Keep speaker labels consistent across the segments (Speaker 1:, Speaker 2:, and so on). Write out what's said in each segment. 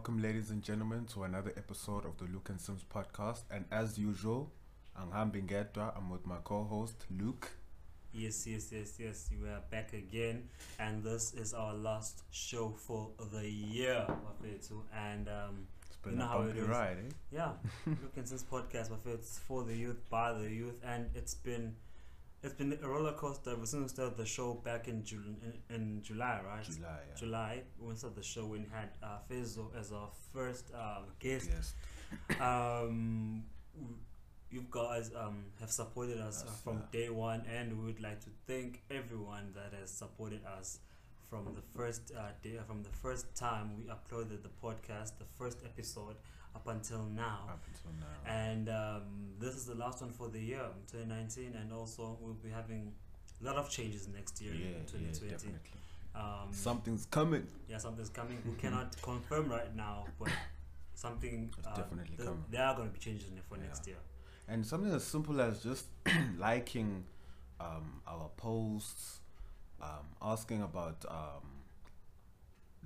Speaker 1: Welcome, ladies and gentlemen, to another episode of the Luke and Sims podcast. And as usual, I'm Hambingedwa. I'm with my co-host Luke.
Speaker 2: Yes, yes, yes, yes. We are back again, and this is our last show for the year, Bafethu. And um,
Speaker 1: It's been
Speaker 2: You know
Speaker 1: a
Speaker 2: how it is.
Speaker 1: ride, eh?
Speaker 2: yeah, Luke and Sims podcast, Bafethu, it's for the youth, by the youth, and it's been it's been a roller coaster ever since we started the show back in Jul- in, in July, right?
Speaker 1: July. Yeah.
Speaker 2: July, when we started the show, we had uh, Fezo as our first uh, guest.
Speaker 1: Yes.
Speaker 2: um, you guys um, have supported us uh,
Speaker 1: Yes,
Speaker 2: from
Speaker 1: yeah.
Speaker 2: day one, and we would like to thank everyone that has supported us from the first uh, day, from the first time we uploaded the podcast, the first episode up until now.
Speaker 1: Up until now.
Speaker 2: And um, this is the last one for the year, 2019, and also we'll be having a lot of changes next year
Speaker 1: yeah,
Speaker 2: in
Speaker 1: yeah,
Speaker 2: 2020.
Speaker 1: definitely.
Speaker 2: um,
Speaker 1: Something's coming.
Speaker 2: yeah, something's coming. We cannot confirm right now, but something uh,
Speaker 1: definitely
Speaker 2: th-
Speaker 1: coming.
Speaker 2: There are going to be changes for
Speaker 1: Yeah.
Speaker 2: next year.
Speaker 1: And something as simple as just liking um, our posts, um, asking about um,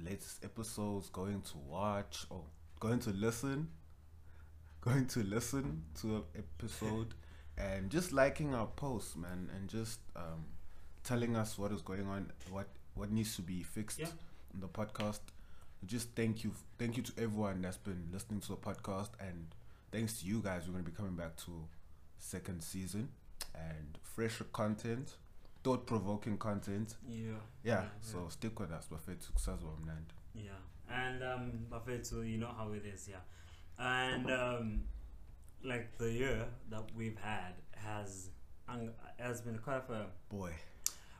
Speaker 1: latest episodes, going to watch or going to listen, going to listen to an episode, and just liking our posts, man, and just um, telling us what is going on, what what needs to be fixed
Speaker 2: Yeah.
Speaker 1: in the podcast. Just thank you, thank you to everyone that's been listening to the podcast, and thanks to you guys, we're gonna be coming back to second season and fresher content, thought provoking content.
Speaker 2: Yeah.
Speaker 1: Yeah, so stick with us. Buffet successful, man.
Speaker 2: Yeah. And um, Buffet, you know how it is, yeah. And um, like the year that we've had has has been quite of a
Speaker 1: Boy,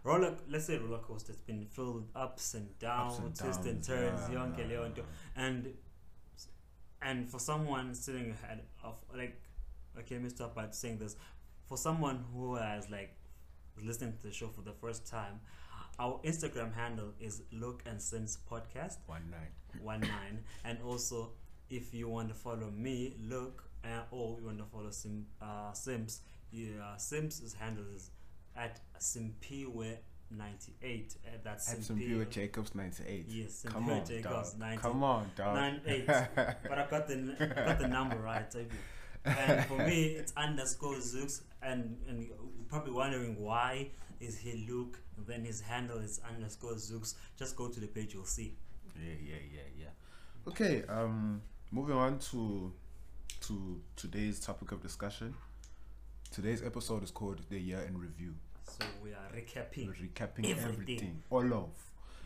Speaker 2: roller. Let's say roller coaster. It's been filled with ups and downs,
Speaker 1: ups and
Speaker 2: twists and turns,
Speaker 1: yeah,
Speaker 2: yonke
Speaker 1: yeah,
Speaker 2: leonto.
Speaker 1: yeah.
Speaker 2: and and for someone sitting ahead of like okay let me start by saying this for someone who has like listening to the show for the first time our instagram handle is luke and sims podcast
Speaker 1: one nine.
Speaker 2: one nine and also if you want to follow me Luke uh, or you want to follow sim uh sims yeah sims handle is at simpiwe 98 uh, that's
Speaker 1: Had some
Speaker 2: Simpiwe-
Speaker 1: Jacobs ninety eight.
Speaker 2: yes
Speaker 1: Come
Speaker 2: Simpiwe
Speaker 1: on,
Speaker 2: Jacobs
Speaker 1: dog.
Speaker 2: 90
Speaker 1: Come on, dog.
Speaker 2: nine eight. but I got the I got the number right. And for me, it's underscore Zooks, and and you're probably wondering why is he Luke? Then his handle is underscore Zooks. Just go to the page, you'll see.
Speaker 1: Yeah, yeah, yeah, yeah. Okay, um, moving on to to today's topic of discussion. Today's episode is called "The Year in Review."
Speaker 2: So we are recapping
Speaker 1: We're recapping
Speaker 2: Everything.
Speaker 1: everything, all of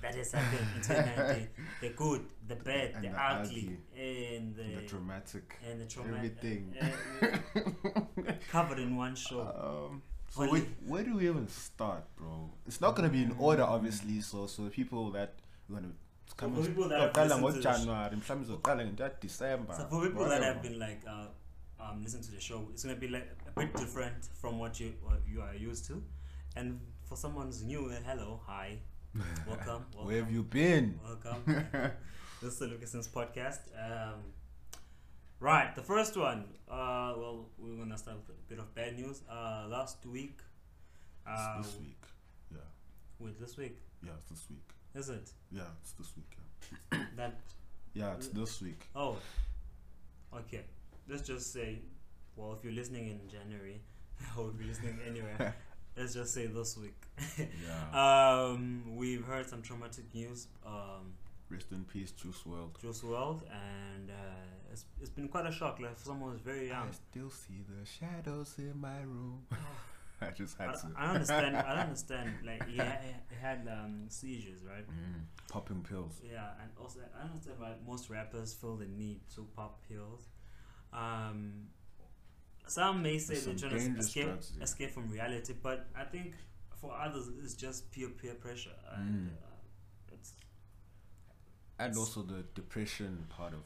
Speaker 2: that has happened in 2019. the good, the bad,
Speaker 1: And
Speaker 2: the,
Speaker 1: the
Speaker 2: ugly, and the,
Speaker 1: the dramatic,
Speaker 2: and the trauma.
Speaker 1: everything.
Speaker 2: covered in one show.
Speaker 1: Um, so
Speaker 2: Only-
Speaker 1: where, where do we even start, bro? It's not gonna be in order, obviously. So, so the people that we're gonna come
Speaker 2: for
Speaker 1: in-
Speaker 2: people that have
Speaker 1: Qala
Speaker 2: listened to the sh-
Speaker 1: ngoJanuary, mhlawumbe izaqala nge- December.
Speaker 2: So for people that have been like uh, um, listening to the show, it's gonna be like a bit different from what you what you are used to, and for someone who's new, uh, hello, hi, welcome, welcome,
Speaker 1: Where have you been?
Speaker 2: welcome. this is the Lucason's podcast. Um, right, the first one. Uh, well, we're gonna start with a bit of bad news. Uh, last week.
Speaker 1: It's
Speaker 2: Uh,
Speaker 1: this week. Yeah,
Speaker 2: Wait, this week
Speaker 1: yeah, it's this week.
Speaker 2: is it
Speaker 1: Yeah, it's this week. Yeah,
Speaker 2: that?
Speaker 1: yeah it's this week.
Speaker 2: Oh, okay. Let's just say, well, if you're listening in January, I would you're listening anywhere, let's just say this week.
Speaker 1: Yeah.
Speaker 2: um, we've heard some traumatic news. Um,
Speaker 1: Rest in peace, Juice WRLD.
Speaker 2: Juice WRLD, and uh, it's, it's been quite a shock. Like for someone who's very young.
Speaker 1: I still see the shadows in my room. I just
Speaker 2: I,
Speaker 1: had to.
Speaker 2: I don't understand. I don't understand. Like he had, he had um, seizures, right?
Speaker 1: Mm, popping pills.
Speaker 2: Yeah, and also I understand why most rappers feel the need to pop pills. Um, some may say
Speaker 1: There's
Speaker 2: they're trying to escape
Speaker 1: drugs, yeah.
Speaker 2: escape from reality, but I think for others it's just pure peer pressure, and
Speaker 1: Mm.
Speaker 2: uh, it's
Speaker 1: And also the depression part of.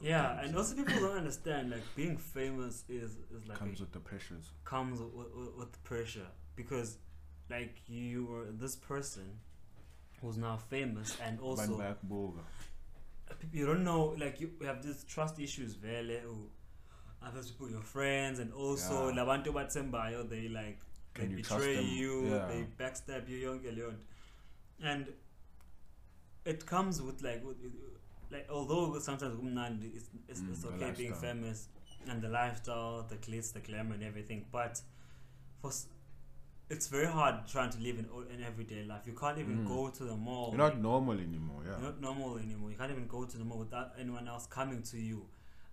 Speaker 2: Yeah, and also people don't understand like being famous is is like
Speaker 1: comes
Speaker 2: a,
Speaker 1: with the pressures.
Speaker 2: comes with, with, pressure because like you were this person who's now famous and also you don't know like you have these trust issues vele who other people your friends and also
Speaker 1: Yeah.
Speaker 2: labantu they like they
Speaker 1: Can you
Speaker 2: betray
Speaker 1: them?
Speaker 2: you
Speaker 1: Yeah.
Speaker 2: they backstab you yonke leyo and it comes with like with, like although sometimes kumnandi, it's it's,
Speaker 1: Mm,
Speaker 2: it's okay being famous and the lifestyle, the glitz, the glamour, and everything, but for it's very hard trying to live in o- in everyday life. You can't even
Speaker 1: Mm.
Speaker 2: go to the mall.
Speaker 1: You're not normal anymore. Yeah.
Speaker 2: You're not normal anymore. You can't even go to the mall without anyone else coming to you,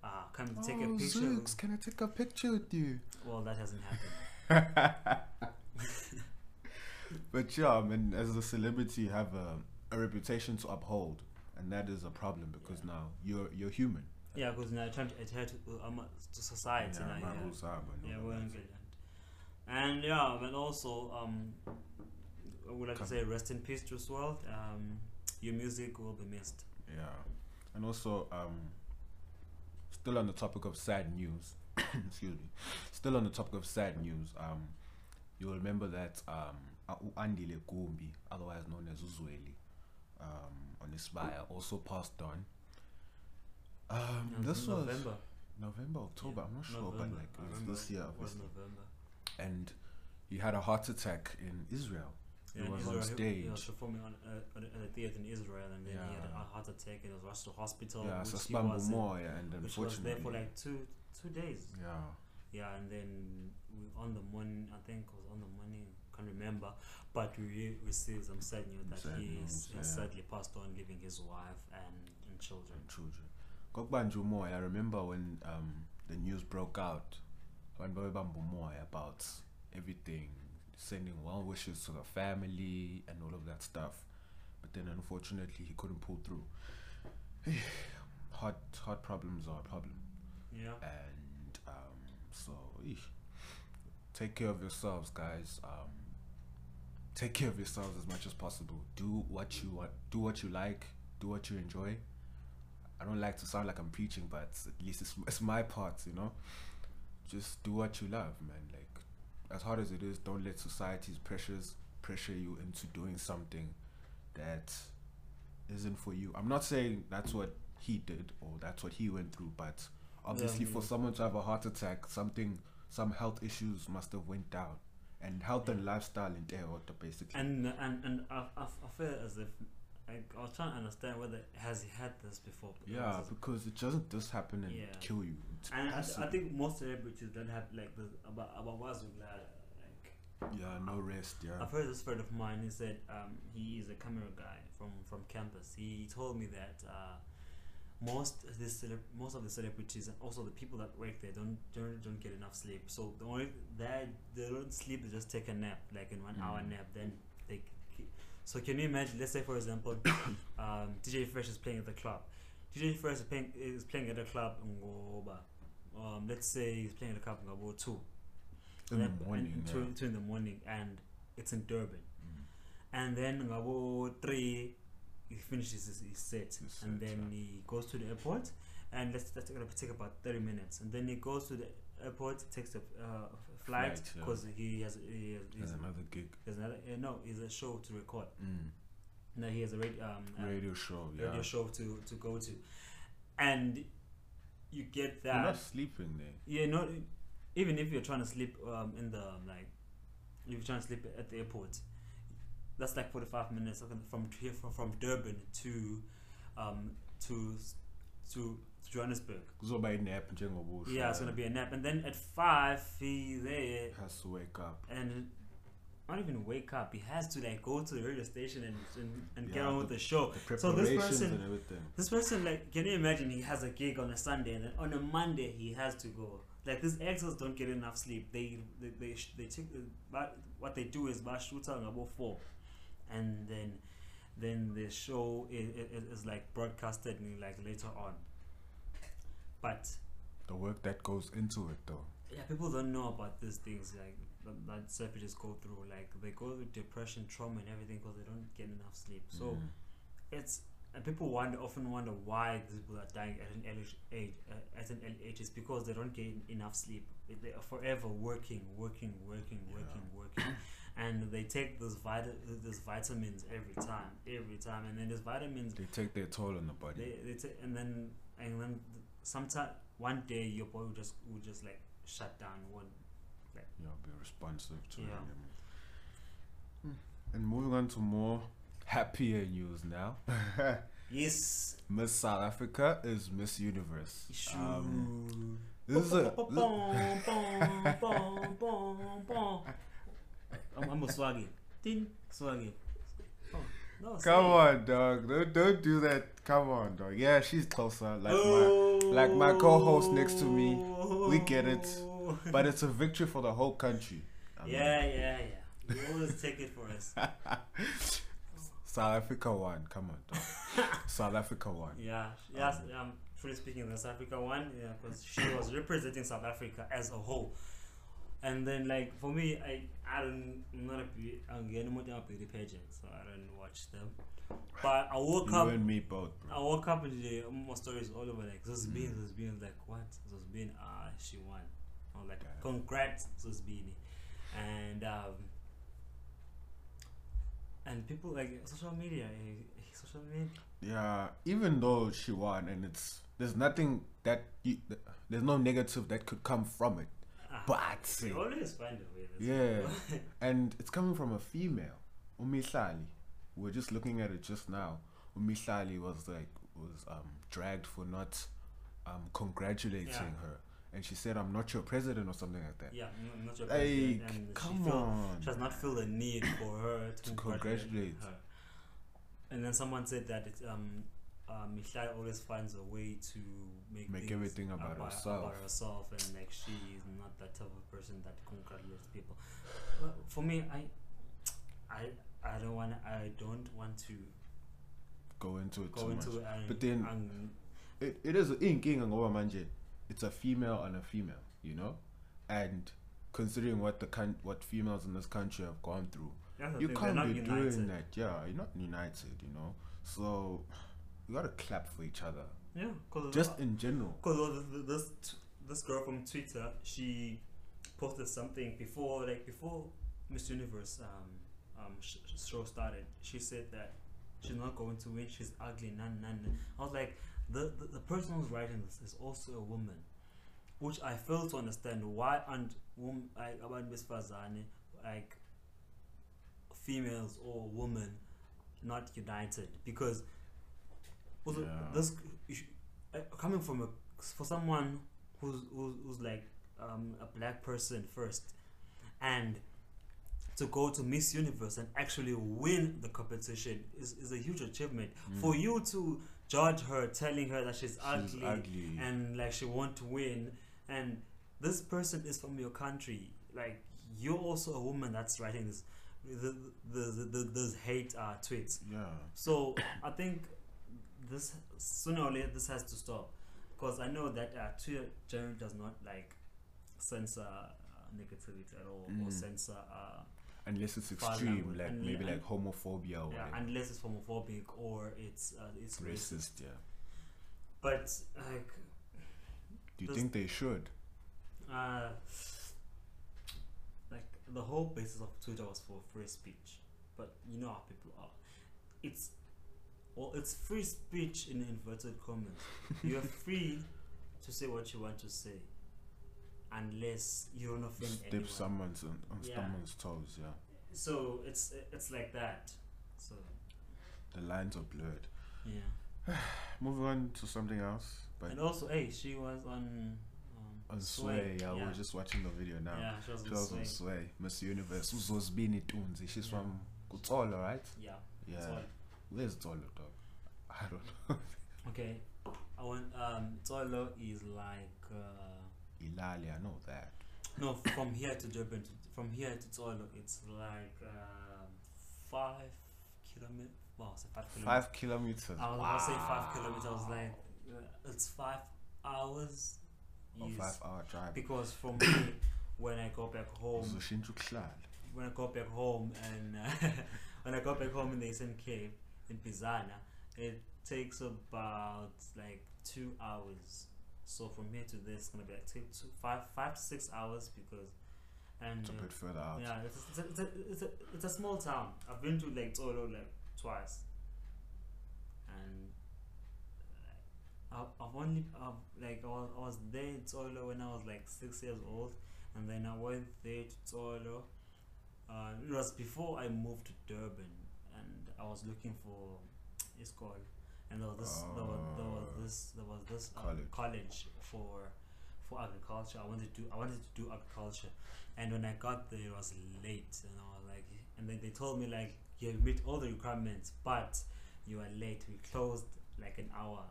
Speaker 2: uh, coming to take
Speaker 1: oh,
Speaker 2: a picture.
Speaker 1: Zooks, can I take a picture with you?
Speaker 2: Well, that hasn't happened.
Speaker 1: But yeah, I mean, as a celebrity, you have a, a reputation to uphold, and that is a problem because
Speaker 2: Yeah.
Speaker 1: now you're you're human.
Speaker 2: Yeah, because now trying to adhere to, um, to society.
Speaker 1: Yeah,
Speaker 2: now, yeah.
Speaker 1: but
Speaker 2: Yeah, we're in. And yeah, but also, um, I would like
Speaker 1: Come.
Speaker 2: to say rest in peace, Juice WRLD. Um, your music will be missed.
Speaker 1: Yeah, and also, um, still on the topic of sad news. excuse me. Still on the topic of sad news. Um, you'll remember that um, Andile Gumbi, otherwise known as Uzweli, um, on Isibaya, also passed on. Um, this was
Speaker 2: November.
Speaker 1: November, October.
Speaker 2: Yeah,
Speaker 1: I'm not sure,
Speaker 2: November.
Speaker 1: but like it was this year, obviously.
Speaker 2: November.
Speaker 1: And he had a heart attack in Israel.
Speaker 2: Yeah,
Speaker 1: He was
Speaker 2: Israel,
Speaker 1: on
Speaker 2: He, was performing on, uh, at a theater in Israel, and then he had a heart attack and was rushed to hospital.
Speaker 1: yeah,
Speaker 2: which he was in-
Speaker 1: Moya, and
Speaker 2: which was there for like two two days.
Speaker 1: yeah,
Speaker 2: Yeah, and then we, on the morning, I think it was on the morning, can't remember, but we re- received some sad news that
Speaker 1: Sad
Speaker 2: he
Speaker 1: news, yeah.
Speaker 2: sadly passed on, leaving his wife and, and children.
Speaker 1: and children. Kokbanju I remember when um, the news broke out, when about everything, sending well wishes to the family and all of that stuff. But then unfortunately, he couldn't pull through. heart, heart problems are a problem.
Speaker 2: Yeah.
Speaker 1: and um, so eesh, take care of yourselves guys um, take care of yourselves as much as possible. Do what you want do what you like do what you enjoy. I don't like to sound like i'm preaching but at least it's, it's my part you know? Just do what you love man. Like as hard as it is don't let society's pressures pressure you into doing something that isn't for you. I'm not saying that's what he did or that's what he went through but obviously
Speaker 2: I
Speaker 1: for someone to have a heart attack something some health issues must have went down and health and lifestyle in there basically
Speaker 2: And and and I, I, I feel as if like, I was trying to understand whether has he had this before. but
Speaker 1: yeah because it doesn't just happen and
Speaker 2: Yeah.
Speaker 1: kill you It
Speaker 2: and I, I think most celebrities don't have like this about about Wazugla. Like
Speaker 1: yeah no rest yeah
Speaker 2: I've heard this friend of mine. He said um, he is a camera guy from from campus. He told me that uh, most of the most of the celebrities and also the people that work there don't don't don't get enough sleep. So the only they they don't sleep. They just take a nap, like in one hour
Speaker 1: Mm.
Speaker 2: nap. Then they. So can you imagine? Let's say for example, um, DJ Fresh is playing at the club. DJ Fresh is playing is playing at the club. ngoba, Um, let's say he's playing at the club about two.
Speaker 1: in the morning
Speaker 2: and
Speaker 1: yeah.
Speaker 2: two, two in the morning, and it's in Durban.
Speaker 1: Mm.
Speaker 2: And then ngabo three, he finishes his, his set,
Speaker 1: His
Speaker 2: and
Speaker 1: set,
Speaker 2: then
Speaker 1: yeah.
Speaker 2: he goes to the airport, and let's that's gonna take about thirty minutes, and then he goes to the airport, takes a uh, flight
Speaker 1: Flight, yeah.
Speaker 2: because he has he has,
Speaker 1: another gig
Speaker 2: there's another uh, no, he's a show to record.
Speaker 1: mm.
Speaker 2: No, he has a radio um uh,
Speaker 1: radio show yeah
Speaker 2: radio show to to go to, and you get that you're
Speaker 1: not sleeping there
Speaker 2: Yeah, no. Even if you're trying to sleep um, in the like, if you're trying to sleep at the airport, that's like forty-five minutes from here from, from Durban to, um, to to Johannesburg.
Speaker 1: kuzoba inap njengobusha
Speaker 2: Yeah, it's gonna be a nap, and then at five he there
Speaker 1: has to wake up
Speaker 2: and not even wake up. He has to like go to the radio station and and, and get
Speaker 1: Yeah,
Speaker 2: on with
Speaker 1: the-
Speaker 2: the show.
Speaker 1: the
Speaker 2: So this person- This person, like, can you imagine? He has a gig on a Sunday, and then on a Monday he has to go. Like these actors don't get enough sleep. They they they, sh- they take the, but what they do is shooter about four, and then then the show is, is, is like broadcasted like later on. But
Speaker 1: the work that goes into it though
Speaker 2: yeah, people don't know about these things like that, that celebrities go through. Like they go through depression, trauma, and everything because they don't get enough sleep. So
Speaker 1: Mm.
Speaker 2: it's and people wonder often wonder why these people are dying at an early age uh, at an early age is because they don't get enough sleep they are forever working working working working working and they take those vita- those vitamins every time every time and then those vitamins
Speaker 1: they take their toll on the body
Speaker 2: they, they ta- and then and then sometime one day your body will just will just like shut down one
Speaker 1: you know be responsive to
Speaker 2: Yeah.
Speaker 1: it Hmm. and moving on to more happier news now.
Speaker 2: Yes.
Speaker 1: Miss South Africa is Miss Universe. Um, this is a.
Speaker 2: I'm, I'm a swaggy. Tin swaggy. Oh, no,
Speaker 1: Come on, dog. Don't, don't do that. Come on, dog. Yeah, she's closer. Like my,
Speaker 2: Oh.
Speaker 1: like my co-host next to me. We get it. but it's a victory for the whole country. I mean,
Speaker 2: yeah, yeah, yeah. You always take it for us.
Speaker 1: South Africa won. Come on, dog. South Africa won.
Speaker 2: Yeah, yes. Um, truly speaking, the South Africa one, yeah, because she was representing South Africa as a whole. And then, like for me, I I don't I'm not a I'm getting more than a beauty pageant, so I don't watch them. But I woke
Speaker 1: You
Speaker 2: up.
Speaker 1: and me both,
Speaker 2: I woke up and the more stories all over like Zozibini, Zozibini, like what? Zozibini, ah, she won. I was like,
Speaker 1: Yeah.
Speaker 2: congrats, Zozibini, and um, and people like social media, eh, social media.
Speaker 1: Yeah, even though she won, and it's there's nothing that you, there's no negative that could come from it.
Speaker 2: Ah,
Speaker 1: But
Speaker 2: they always find a way.
Speaker 1: Yeah, and it's coming from a female, Umihlali. We We're just looking at it just now. Umihlali was like was um dragged for not um congratulating
Speaker 2: Yeah.
Speaker 1: her, and she said, "I'm not your president" or something like that.
Speaker 2: Yeah, I'm not your
Speaker 1: Like,
Speaker 2: president, and
Speaker 1: come
Speaker 2: she felt,
Speaker 1: on.
Speaker 2: She does not feel the need for her to,
Speaker 1: To
Speaker 2: congratulate,
Speaker 1: congratulate.
Speaker 2: her. And then someone said that it, um, uh, Michelle always finds a way to make
Speaker 1: Make everything about herself.
Speaker 2: about herself, and like she is not that type of person that congratulates people. Well, for me, I, I, I don't want. I don't want to
Speaker 1: Go into it
Speaker 2: go
Speaker 1: too much.
Speaker 2: into. Um,
Speaker 1: But then-
Speaker 2: um,
Speaker 1: it, it is inking ngoba manje it's a female and a female you know and considering what the coun- what females in this country have gone through you can't be
Speaker 2: united.
Speaker 1: doing that yeah you're not united you know so you gotta clap for each other
Speaker 2: Yeah, because
Speaker 1: just in general
Speaker 2: Because this this girl from Twitter, she posted something before like before Miss Universe um um sh- show started. She said that she's not going to win. She's ugly. None, none. none. I was like, the, the the person who's writing this is also a woman, which I fail to understand. Why aren't wom- like about Miss Fazane like females or women not united? Because also,
Speaker 1: Yeah.
Speaker 2: this uh, coming from a for someone who's who's, who's like um, a black person first and to go to Miss Universe and actually win the competition is, is a huge achievement. For you to judge her, telling her that she's,
Speaker 1: Mm. She's
Speaker 2: ugly,
Speaker 1: ugly.
Speaker 2: and like she won't win, and this person is from your country, like you're also a woman that's writing this, the the the, the, those hate uh, tweets.
Speaker 1: yeah
Speaker 2: So I think this sooner or later this has to stop because I know that uh, Twitter generally does not like censor uh, negativity at all or
Speaker 1: Mm.
Speaker 2: censor uh,
Speaker 1: unless it's extreme like
Speaker 2: And-
Speaker 1: maybe like homophobia or
Speaker 2: yeah,
Speaker 1: whatever.
Speaker 2: unless it's homophobic or it's uh, it's racist.
Speaker 1: racist yeah
Speaker 2: But like
Speaker 1: do you think they should
Speaker 2: uh, like the whole basis of Twitter was for free speech, but you know how people are. It's well, it's free speech in inverted commas. You're free to say what you want to say, unless you don't offend
Speaker 1: step
Speaker 2: anyone.
Speaker 1: someone's on, on
Speaker 2: Yeah.
Speaker 1: someone's toes yeah
Speaker 2: So it's it's like that. So
Speaker 1: the lines are blurred
Speaker 2: yeah,
Speaker 1: moving on to something else but
Speaker 2: and also, hey, she was on um,
Speaker 1: on sway yeah, we
Speaker 2: yeah.
Speaker 1: were just watching the video now
Speaker 2: yeah, she was
Speaker 1: She
Speaker 2: on
Speaker 1: was
Speaker 2: sway.
Speaker 1: on Sway, Miss Universe. Uzozbini Tunzi. She's
Speaker 2: Yeah.
Speaker 1: from Kutsolo, right?
Speaker 2: Yeah,
Speaker 1: Yeah.
Speaker 2: Sway.
Speaker 1: Where's Tsolo, dog? I don't know.
Speaker 2: Okay, I want um Tsolo is like uh
Speaker 1: Ilali, I know that.
Speaker 2: no from here to Durban to, from here to Tsolo it's like um five kilometers. Wow, it's five kilometers.
Speaker 1: Five kilometers.
Speaker 2: I was gonna say five kilometers. I was like, uh, it's five hours. Yes.
Speaker 1: five hour drive.
Speaker 2: Because for me, when I go back home, when I go back home and uh, when I go back home in the Eastern Cape in Pisana, it takes about like two hours. So from here to there, it's gonna be like two, two, five, five to six hours because, and
Speaker 1: It's a bit further out.
Speaker 2: yeah, it's, it's, a, it's, a, it's, a, it's a small town. I've been to like Tsolo like twice, and I've, I've only I've, like I was, I was there in Tsolo when I was like six years old, and then I went there to Tsolo. Uh, it was before I moved to Durban, and I was looking for it's called, and there was this there was, there was
Speaker 1: Oh.
Speaker 2: this there was this um,
Speaker 1: College.
Speaker 2: college for for agriculture. I wanted to do I wanted to do agriculture, and when I got there, it was late, and I was like, and then they told me like you have met all the requirements, but you are late. We closed like an hour.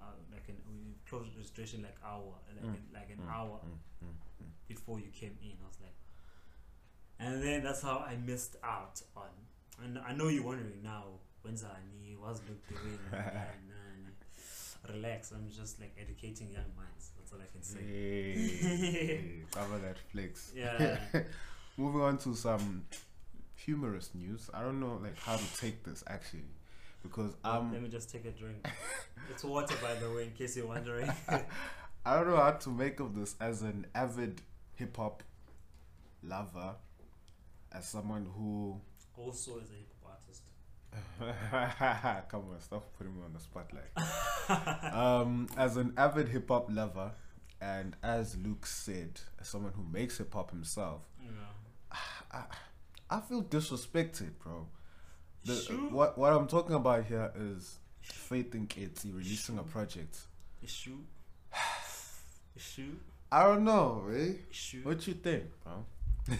Speaker 2: Uh, like an, we closed registration like hour like
Speaker 1: Mm,
Speaker 2: like an
Speaker 1: mm,
Speaker 2: hour
Speaker 1: Mm, mm, mm.
Speaker 2: before you came in. I was like, and then that's how I missed out on. And I know you're wondering now, when's Ani? What's Luke doing? relax. I'm just like educating young minds. That's all I can say.
Speaker 1: Hey, cover that flex.
Speaker 2: Yeah.
Speaker 1: Moving on to some humorous news. I don't know like how to take this actually, because um.
Speaker 2: Let
Speaker 1: um
Speaker 2: me just take a drink. it's water, by the way, in case you're wondering.
Speaker 1: I don't know how to make of this as an avid hip hop lover, as someone who
Speaker 2: also, is a hip hop artist.
Speaker 1: come on, stop putting me on the spotlight. um, as an avid hip hop lover, and as Luke said, as someone who makes hip hop himself,
Speaker 2: Yeah.
Speaker 1: I, I feel disrespected, bro. The,
Speaker 2: Sure.
Speaker 1: What what I'm talking about here is Faith Nketsi releasing a project.
Speaker 2: Issue. Issue.
Speaker 1: I don't know, eh?
Speaker 2: Issue.
Speaker 1: What you think, bro?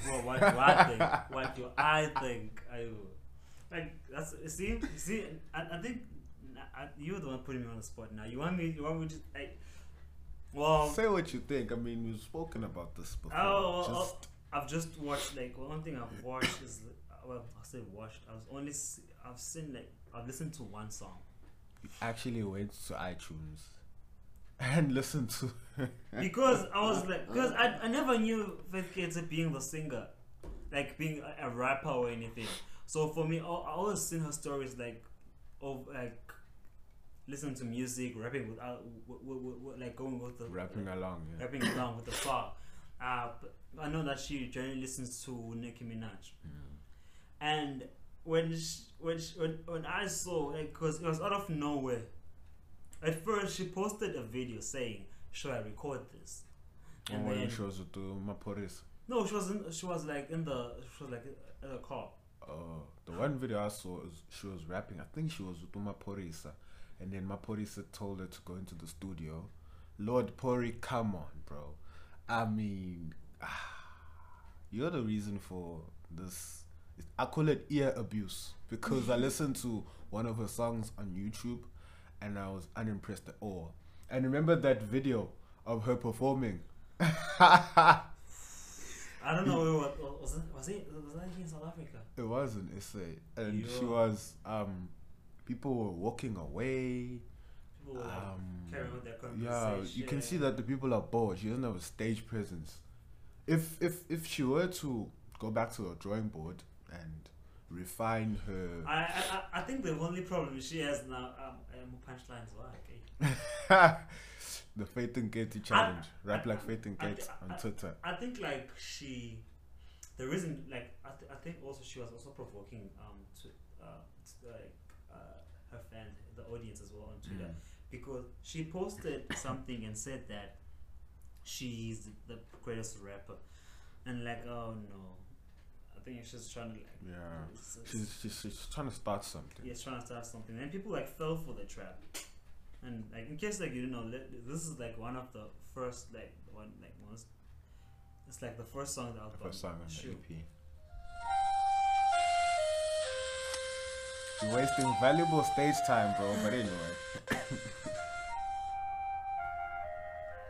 Speaker 2: Well, what do I think? What do I think? I like that's see see. I, I think I, you're the one putting me on the spot now. You want me? You want me to? I, well,
Speaker 1: Say what you think. I mean, we've spoken about this before.
Speaker 2: oh, oh, oh
Speaker 1: Just
Speaker 2: oh, I've just watched like one thing I've watched is well I say watched. I was only I've seen like I've listened to one song.
Speaker 1: actually went to iTunes and listened to.
Speaker 2: because I was like, because I, I never knew Faith Nketsi being the singer, like being a, a rapper or anything. So for me, I, I always seen her stories like, of like, listening to music, rapping without, w- w- w- w- like going with the
Speaker 1: rapping along. Yeah.
Speaker 2: rapping along with the song. Uh, I know that she generally listens to Nicki Minaj, and when she, when, she, when when I saw like, cause it was out of nowhere. At first, she posted a video saying, "Should I record this?"
Speaker 1: And when it shows it to Maporis.
Speaker 2: no, she was in, she was like in the she was like in the car.
Speaker 1: Uh, the one video I saw is she was rapping. I think she was with Maphorisa, and then Maphorisa told her to go into the studio. Lord Pori, come on, bro. I mean, you're the reason for this. I call it ear abuse because I listened to one of her songs on YouTube, and I was unimpressed at all. And remember that video of her performing.
Speaker 2: I don't know what was it was it was that in South Africa?
Speaker 1: It was an essay, and she was. Um, people were walking away.
Speaker 2: People were
Speaker 1: Um,
Speaker 2: their
Speaker 1: yeah, you can see that the people are bored. She doesn't have a stage presence. If if if she were to go back to her drawing board and refine her,
Speaker 2: I, I I- think the only problem she has now um, um punchlines were okay.
Speaker 1: the Faith and Katie challenge, rap like Faith and
Speaker 2: I-
Speaker 1: Kate
Speaker 2: I-
Speaker 1: on Twitter.
Speaker 2: I think like she, the reason like I, th- I think also she was also provoking um to uh to, like uh her fans the audience as well on Twitter
Speaker 1: Mm.
Speaker 2: because she posted something and said that she's the greatest rapper and like oh no I think she's trying to like
Speaker 1: Yeah,
Speaker 2: it's- it's-
Speaker 1: she's, she's she's trying to start something.
Speaker 2: yeah, she's trying to start something, and people like fell for the trap. And like in case like you didn't know, this is like one of the first like one like most. It's like the first song that i
Speaker 1: the first song on the EP. You're wasting valuable stage time, bro. But anyway.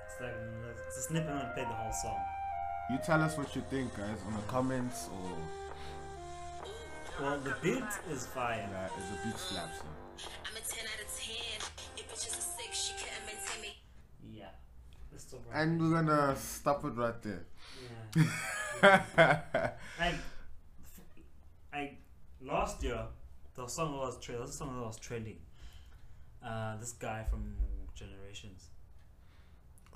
Speaker 2: It's like it's a snippet and play the whole song.
Speaker 1: You tell us what you think, guys, on the comments or
Speaker 2: Well, the beat is fire.
Speaker 1: yeah, is the beat slaps.
Speaker 3: I'm a 10 out
Speaker 2: still
Speaker 1: yeah. And we're gonna stop it right there.
Speaker 2: yeah. like, f- like last year, the song that was tra- the song that was trending. Uh, this guy from Generations.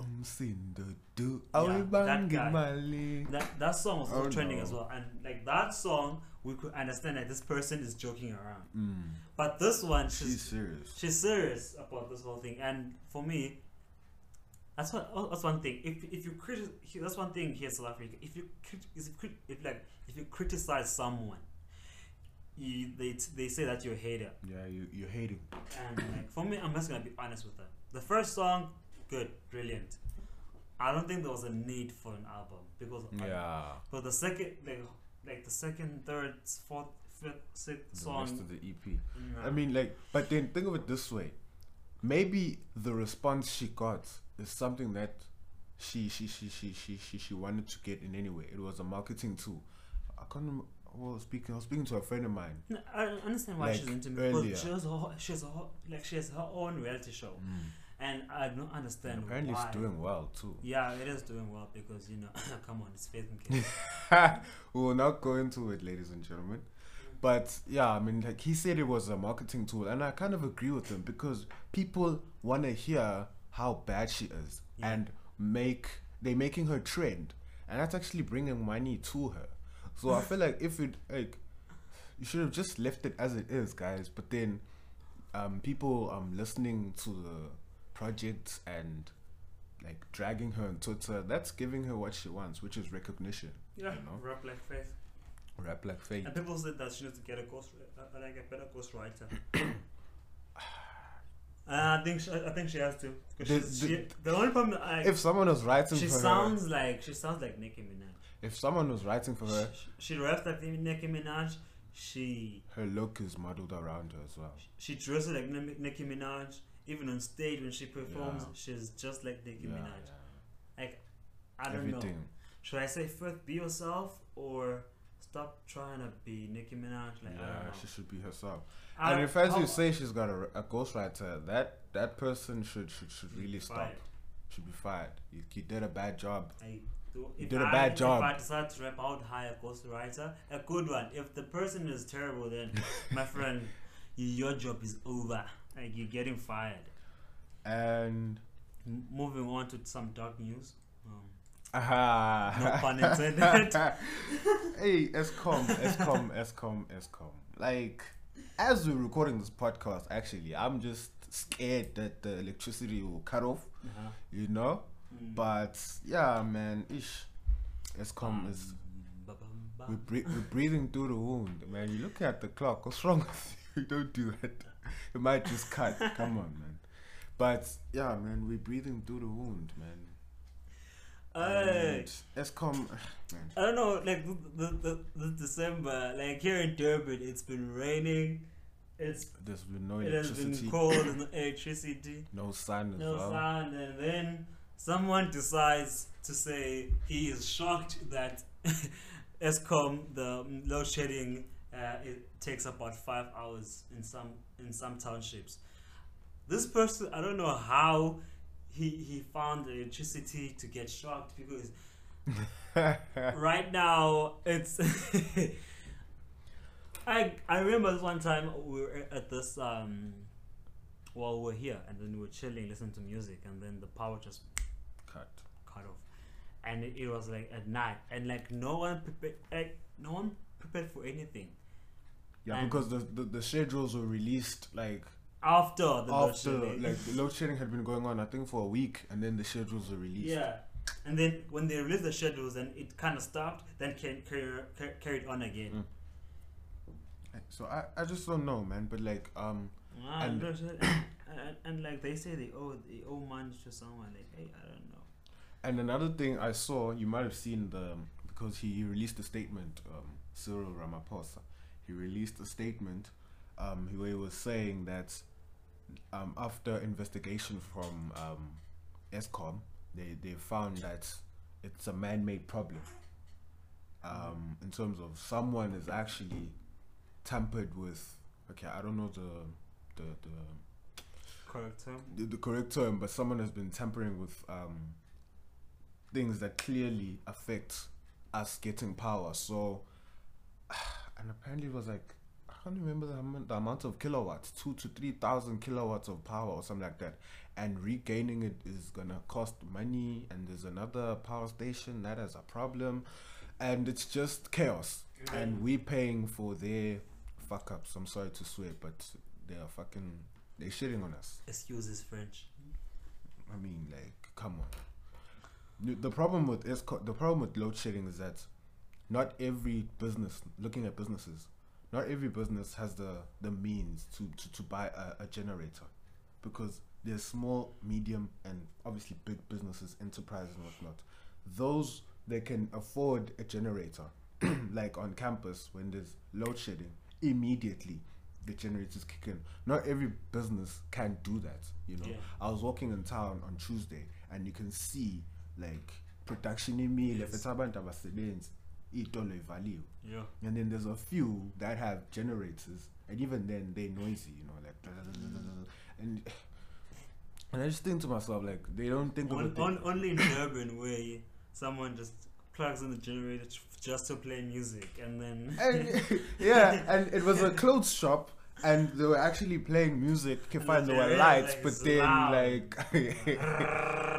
Speaker 1: Umsindo do
Speaker 2: Yeah, that guy.
Speaker 1: mali.
Speaker 2: That that song was
Speaker 1: Oh,
Speaker 2: trending
Speaker 1: no.
Speaker 2: as well, and like that song, we could understand that this person is joking around.
Speaker 1: Mm,
Speaker 2: But this one,
Speaker 1: she's
Speaker 2: she's
Speaker 1: serious.
Speaker 2: she's serious about this whole thing, and for me, that's what oh, that's one thing. If if you criti- that's one thing here in South Africa. If you if, if like if you criticize someone, you, they they say that you're a hater,
Speaker 1: Yeah, you you're hating.
Speaker 2: and like for me, I'm just gonna be honest with them. The first song, good, brilliant. I don't think there was a need for an album because I-
Speaker 1: Yeah.
Speaker 2: but the second like like the second, third, fourth, fifth, sixth
Speaker 1: The
Speaker 2: song.
Speaker 1: rest of the EP. I mean, like, but then think of it this way: maybe the response she got is something that she she she she she she, she wanted to get in anyway. It was a marketing tool. I can't. Remember, well, speaking, I was speaking to a friend of mine.
Speaker 2: No, I understand why
Speaker 1: Like,
Speaker 2: she's into me, she has, her, she has her, like she has her own reality show, mm. and I don't
Speaker 1: And
Speaker 2: understand
Speaker 1: apparently,
Speaker 2: why.
Speaker 1: it's doing well too.
Speaker 2: Yeah, it is doing well because you know, come on, it's Faith and Kid.
Speaker 1: we will not go into it, ladies and gentlemen. But yeah, I mean, like he said, it was a marketing tool, and I kind of agree with him because people want to hear how bad she is
Speaker 2: Yeah.
Speaker 1: and make they're making her trend, and that's actually bringing money to her. So I feel like if it like you should have just left it as it is, guys. But then, um, people um listening to the project and like dragging her on Twitter, that's giving her what she wants, which is recognition.
Speaker 2: Yeah,
Speaker 1: You know?
Speaker 2: rap like Faith.
Speaker 1: Rap like fate.
Speaker 2: And people said that she needs to get a ghost, uh, like a better ghostwriter. Uh, I think she, I think she has to.
Speaker 1: The-
Speaker 2: she's-
Speaker 1: the-
Speaker 2: she, the only problem, I,
Speaker 1: If someone was writing
Speaker 2: she
Speaker 1: for
Speaker 2: sounds like she sounds like Nicki Minaj.
Speaker 1: if someone was writing for her,
Speaker 2: She, she raps like Nicki Minaj. She
Speaker 1: her look is modeled around her as well.
Speaker 2: she dresses like Ni- Nicki Minaj. Even on stage when she performs,
Speaker 1: Yeah.
Speaker 2: she's just like Nicki
Speaker 1: Yeah,
Speaker 2: Minaj.
Speaker 1: yeah.
Speaker 2: I don't know. Should I say first be yourself or stop trying to be Nicki Minaj? Like I don't
Speaker 1: yeah,
Speaker 2: know.
Speaker 1: she should be herself.
Speaker 2: I-
Speaker 1: and if as you say she's got a, a ghostwriter, that that person should should, should really stop.
Speaker 2: Fired.
Speaker 1: Should be fired. You, you did a bad job.
Speaker 2: I do, if
Speaker 1: did a
Speaker 2: I,
Speaker 1: bad job.
Speaker 2: If I decide to rap out, hire a ghostwriter, a good one. If the person is terrible, then my friend, your job is over. Like you're getting fired.
Speaker 1: And
Speaker 2: M- moving on to some dark news.
Speaker 1: Aha.
Speaker 2: no pun intended.
Speaker 1: hey, Eskom, Eskom, Eskom, Eskom. Like, as we're recording this podcast, actually, I'm just scared that the electricity will cut off.
Speaker 2: uh-huh.
Speaker 1: You know.
Speaker 2: Mm.
Speaker 1: But yeah, man, ish. Eskom is
Speaker 2: Ba- bum, ba.
Speaker 1: we're, bre- we're breathing through the wound, man. You look at the clock. What's wrong with you? Don't do that. It might just cut. Come on, man. But yeah, man, we're breathing through the wound, man.
Speaker 2: Hey.
Speaker 1: And Eskom, man.
Speaker 2: I don't know, like the, the, the, December, like here in Durban, it's been raining. It's
Speaker 1: There's been no
Speaker 2: it has
Speaker 1: electricity,
Speaker 2: been cold and no electricity,
Speaker 1: no sun as
Speaker 2: no
Speaker 1: well.
Speaker 2: sun, and then someone decides to say he is shocked that Eskom the load shedding uh, it takes about five hours in some in some townships. This person, I don't know how he he found electricity to get shocked because right now it's I I remember this one time we were at this um well we we're here and then we were chilling listening to music and then the power just
Speaker 1: Cut.
Speaker 2: cut off and it, it was like at night and like no one prepared like no one prepared for anything
Speaker 1: Yeah,
Speaker 2: And-
Speaker 1: because the, the the schedules were released like
Speaker 2: after the load
Speaker 1: after
Speaker 2: shedding.
Speaker 1: like the load shedding had been going on, I think for a week, and then the schedules were released.
Speaker 2: yeah and then when they released the schedules and it kind of stopped then can car- carried on again
Speaker 1: Mm. So I, I just don't know, man. But like um
Speaker 2: Ah,
Speaker 1: And-
Speaker 2: and, and, and like they say they owe they owe money to someone like hey I don't know
Speaker 1: and another thing I saw, you might have seen the because he, he released a statement, um, Cyril Ramaphosa. He released a statement um, where he was saying that um, after investigation from um, Eskom, they, they found that it's a man-made problem. Um, in terms of someone is actually tampered with. Okay, I don't know the the the
Speaker 2: correct term
Speaker 1: the, the correct term, but someone has been tampering with um, things that clearly affect us getting power. So, and apparently it was like can't remember the amount, the amount of kilowatts, two to three thousand kilowatts of power or something like that. And regaining it is gonna cost money, and there's another power station that has a problem, and it's just chaos. And we're paying for their fuck ups. I'm sorry to swear, but they are fucking they're shitting on us.
Speaker 2: excuse his French
Speaker 1: I mean, like, come on. The- The problem with ESCO, the problem with load shedding is that not every business, looking at businesses, not every business has the the means to to, to buy a, a generator because there's small medium and obviously big businesses enterprises and whatnot those they can afford a generator like on campus when there's load shedding immediately the generators kick in not every business can do that you know
Speaker 2: Yeah.
Speaker 1: i was walking in town on tuesday and you can see like production imile
Speaker 2: Yes.
Speaker 1: Abasebenzi itolo ivaliwe
Speaker 2: Yeah.
Speaker 1: and then there's a few that have generators and even then they're noisy you know like and and i just think to myself like they don't think of
Speaker 2: On,
Speaker 1: it
Speaker 2: on, only in Durban where someone just plugs in the generator just to play music and then
Speaker 1: and, yeah and it was a clothes shop and they were actually playing music fine
Speaker 2: the
Speaker 1: there were lights but then
Speaker 2: loud.
Speaker 1: like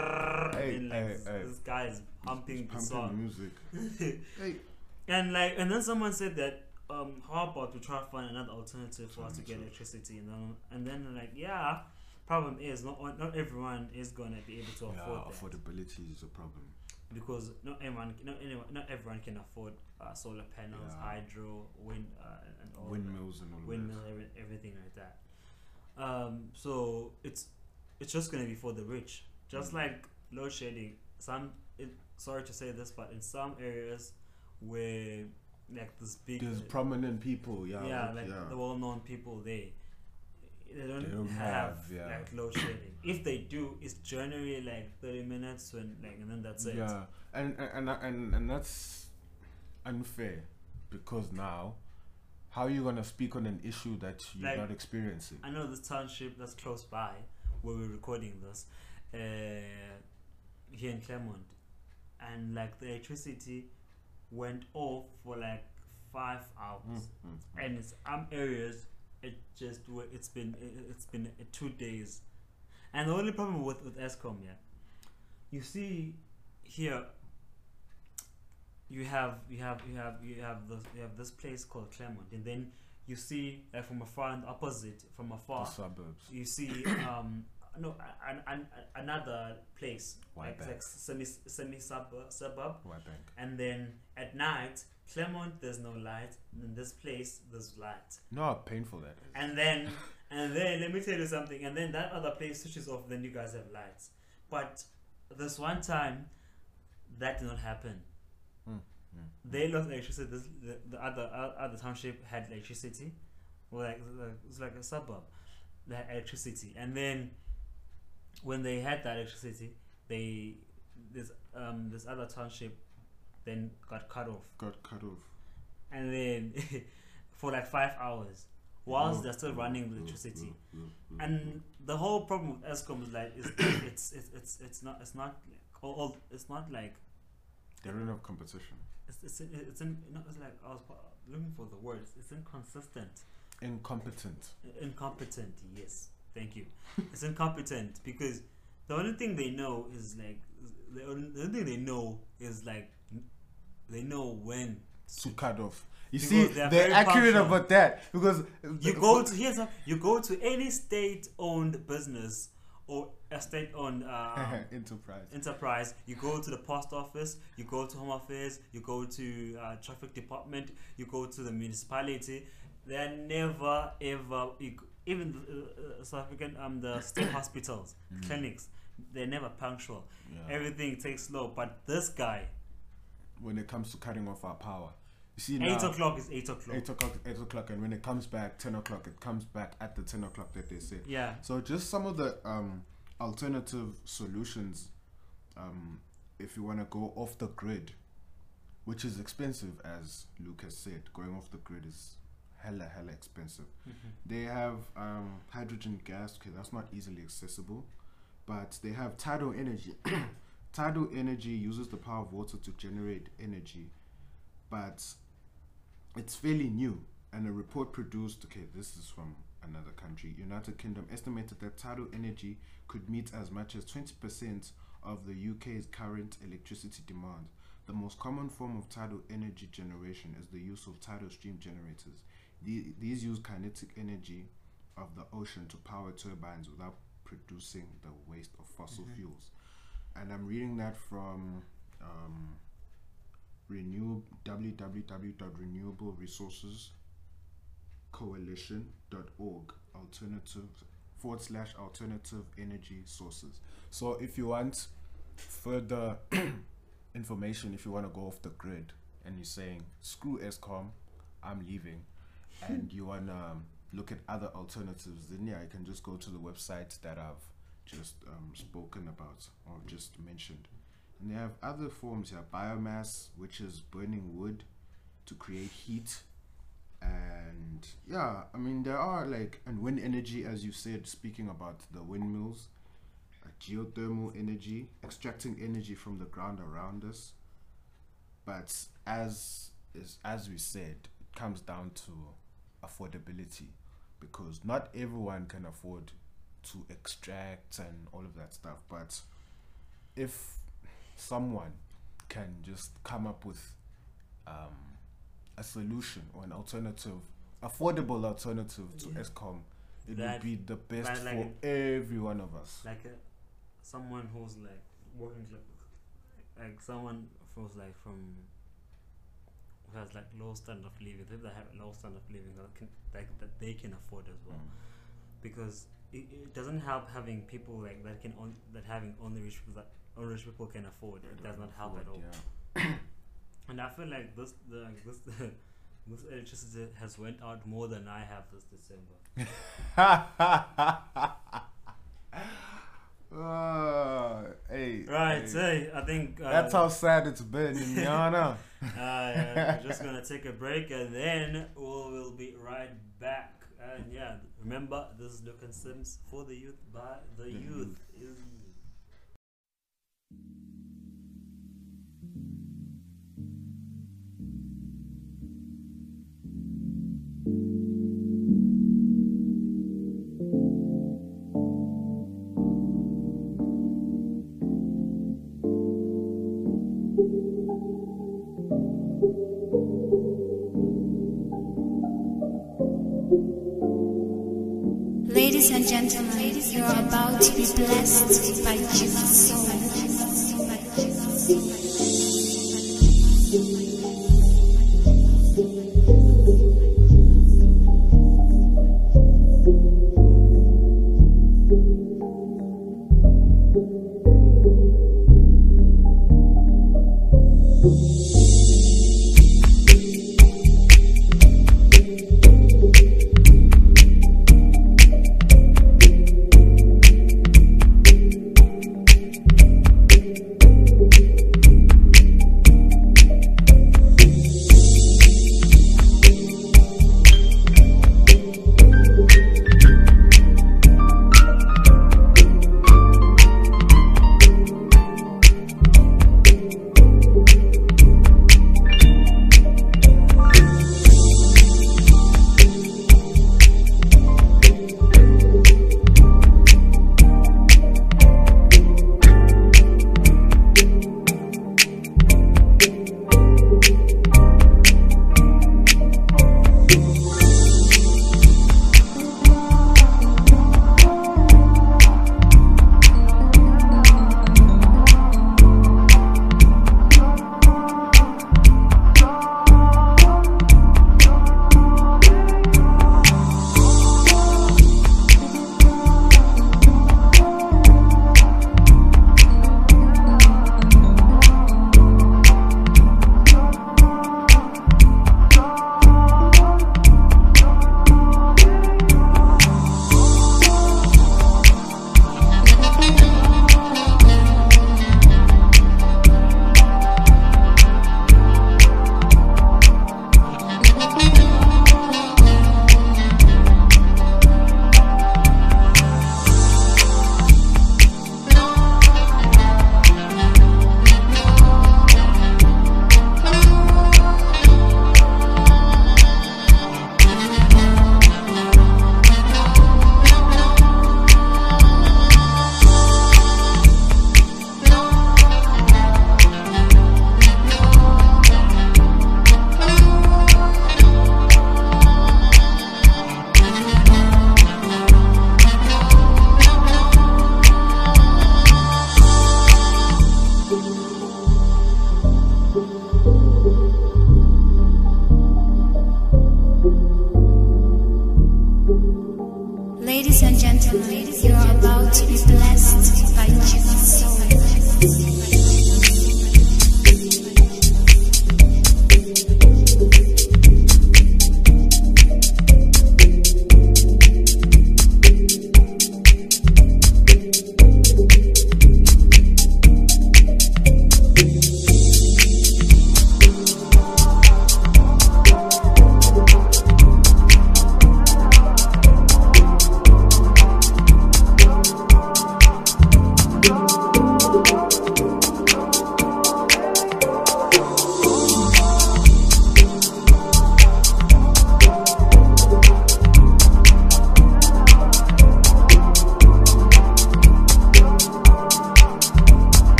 Speaker 2: Hey,
Speaker 1: Hey,
Speaker 2: like,
Speaker 1: hey,
Speaker 2: this, guy is pumping the song.
Speaker 1: music
Speaker 2: And like, and then someone said that, um, how about we try to find another alternative for us to get electricity? And then, and then like, yeah. Problem is, not not everyone is gonna be able to afford that
Speaker 1: affordability is a problem
Speaker 2: because not everyone, not anyone, not everyone can afford uh, solar panels,
Speaker 1: Yeah.
Speaker 2: hydro, wind, uh, and all that.
Speaker 1: windmills and all
Speaker 2: windmill, every, everything like that. Um, so it's it's just gonna be for the rich, just
Speaker 1: Mm.
Speaker 2: like load shedding. Some, it, sorry to say this, but in some areas where like this big,
Speaker 1: that there's
Speaker 2: uh,
Speaker 1: prominent people yeah
Speaker 2: yeah,
Speaker 1: like,
Speaker 2: like
Speaker 1: yeah.
Speaker 2: the well-known people, they they don't,
Speaker 1: don't
Speaker 2: have,
Speaker 1: have, yeah.
Speaker 2: like load shedding. if they do, it's generally like thirty minutes when like, and then that's it.
Speaker 1: Yeah, and and and and, that's unfair because now, how are you gonna speak on an issue that you're
Speaker 2: Like-
Speaker 1: not experiencing?
Speaker 2: I know the township that's close by where we're recording this, uh, here in Claremont, and like the electricity went off for like five hours,
Speaker 1: Mm,
Speaker 2: and in some areas it just it's been it- it's been uh, two days, and the only problem with with Eskom, yeah, you see here. You have you have you have you have this you have this place called Claremont, and then you see like from afar and opposite from afar
Speaker 1: The suburbs.
Speaker 2: you see um no an, an, another place
Speaker 1: White
Speaker 2: like, like semi semi suburb, suburb
Speaker 1: White Bank.
Speaker 2: and then at night Claremont there's no light. In this place there's light.
Speaker 1: No, how painful that is.
Speaker 2: and then and then let me tell you something. And then that other place switches off then you guys have lights. But this one time that did not happen.
Speaker 1: Mm,
Speaker 2: they lost electricity. This, the, the other uh, other township had electricity. Well, like like- it's like a suburb they had electricity. And then when they had that electricity they this um this other township then got cut off
Speaker 1: Got cut off.
Speaker 2: and then for like five hours whilst they're still running electricity and the whole problem with Eskom is like is it's, it's it's it's not it's not like, all, it's not like
Speaker 1: They don't have competition.
Speaker 2: it's it's it's, in, you know, it's like I was looking for the words it's inconsistent
Speaker 1: Incompetent.
Speaker 2: incompetent yes thank you it's incompetent because the only thing they know is like the only, the only thing they know is like they know when
Speaker 1: To cut off. You
Speaker 2: Because
Speaker 1: see,
Speaker 2: they are
Speaker 1: they're accurate about that because
Speaker 2: you go to here's a, you go to any state-owned business or a state-owned uh,
Speaker 1: enterprise.
Speaker 2: enterprise you go to the post office you go to home affairs you go to uh, traffic department you go to the municipality they're never ever you, even the, uh, south african um the state hospitals clinics they're never punctual
Speaker 1: Yeah.
Speaker 2: everything takes slow but this guy
Speaker 1: when it comes to cutting off our power, you see
Speaker 2: 8
Speaker 1: now.
Speaker 2: o'clock is 8 o'clock
Speaker 1: Eight o'clock, eight o'clock, and when it comes back, ten o'clock, it comes back at the ten o'clock that they say.
Speaker 2: yeah
Speaker 1: So just some of the um, alternative solutions, um, if you want to go off the grid, which is expensive, as Luke has said, going off the grid is hella hella expensive. They have um, hydrogen gas. Okay, that's not easily accessible, but they have tidal energy. tidal energy uses the power of water to generate energy, but it's fairly new. And a report produced, okay, this is from another country, United Kingdom, estimated that tidal energy could meet as much as 20% of the UK's current electricity demand. The most common form of tidal energy generation is the use of tidal stream generators. The, these use kinetic energy of the ocean to power turbines without producing the waste of fossil mm-hmm. fuels. And I'm reading that from um, renew www.renewableresources
Speaker 4: coalition.org alternative forward slash alternative energy sources.
Speaker 1: So if you want further information, if you want to go off the grid and you're saying screw Eskom, I'm leaving, and you want to look at other alternatives, then yeah, you can just go to the website that I've just um, spoken about or just mentioned. And they have other forms here biomass, which is burning wood to create heat. And yeah, I mean, there are like, and wind energy, as you said, speaking about the windmills, uh, geothermal energy, extracting energy from the ground around us. But as is as we said, it comes down to affordability because not everyone can afford to extract and all of that stuff. But if someone can just come up with um, a solution or an alternative, affordable alternative to mm.
Speaker 2: Yeah.
Speaker 1: Eskom, it
Speaker 2: That-
Speaker 1: would be the best
Speaker 2: like
Speaker 1: for every one of us.
Speaker 2: like a, someone who's like working like, someone who's like from who has like low standard of living If they have low standard of living that can like that they can afford as well mm. because it, it doesn't help having people like that can on, that having only rich people that only rich people can afford it does not help at all
Speaker 1: Yeah.
Speaker 2: and I feel like this the like this this electricity has went out more than I have this December
Speaker 1: Uh, hey,
Speaker 2: right
Speaker 1: hey.
Speaker 2: say I think uh,
Speaker 1: That's how sad it's been, Yana.
Speaker 2: Uh, yeah, we're just gonna take a break and then we'll, we'll be right back. And yeah, remember this is Luke and Sims for the youth by the mm-hmm. youth.
Speaker 5: Ladies and gentlemen, you are about to be blessed by Jesus' soul.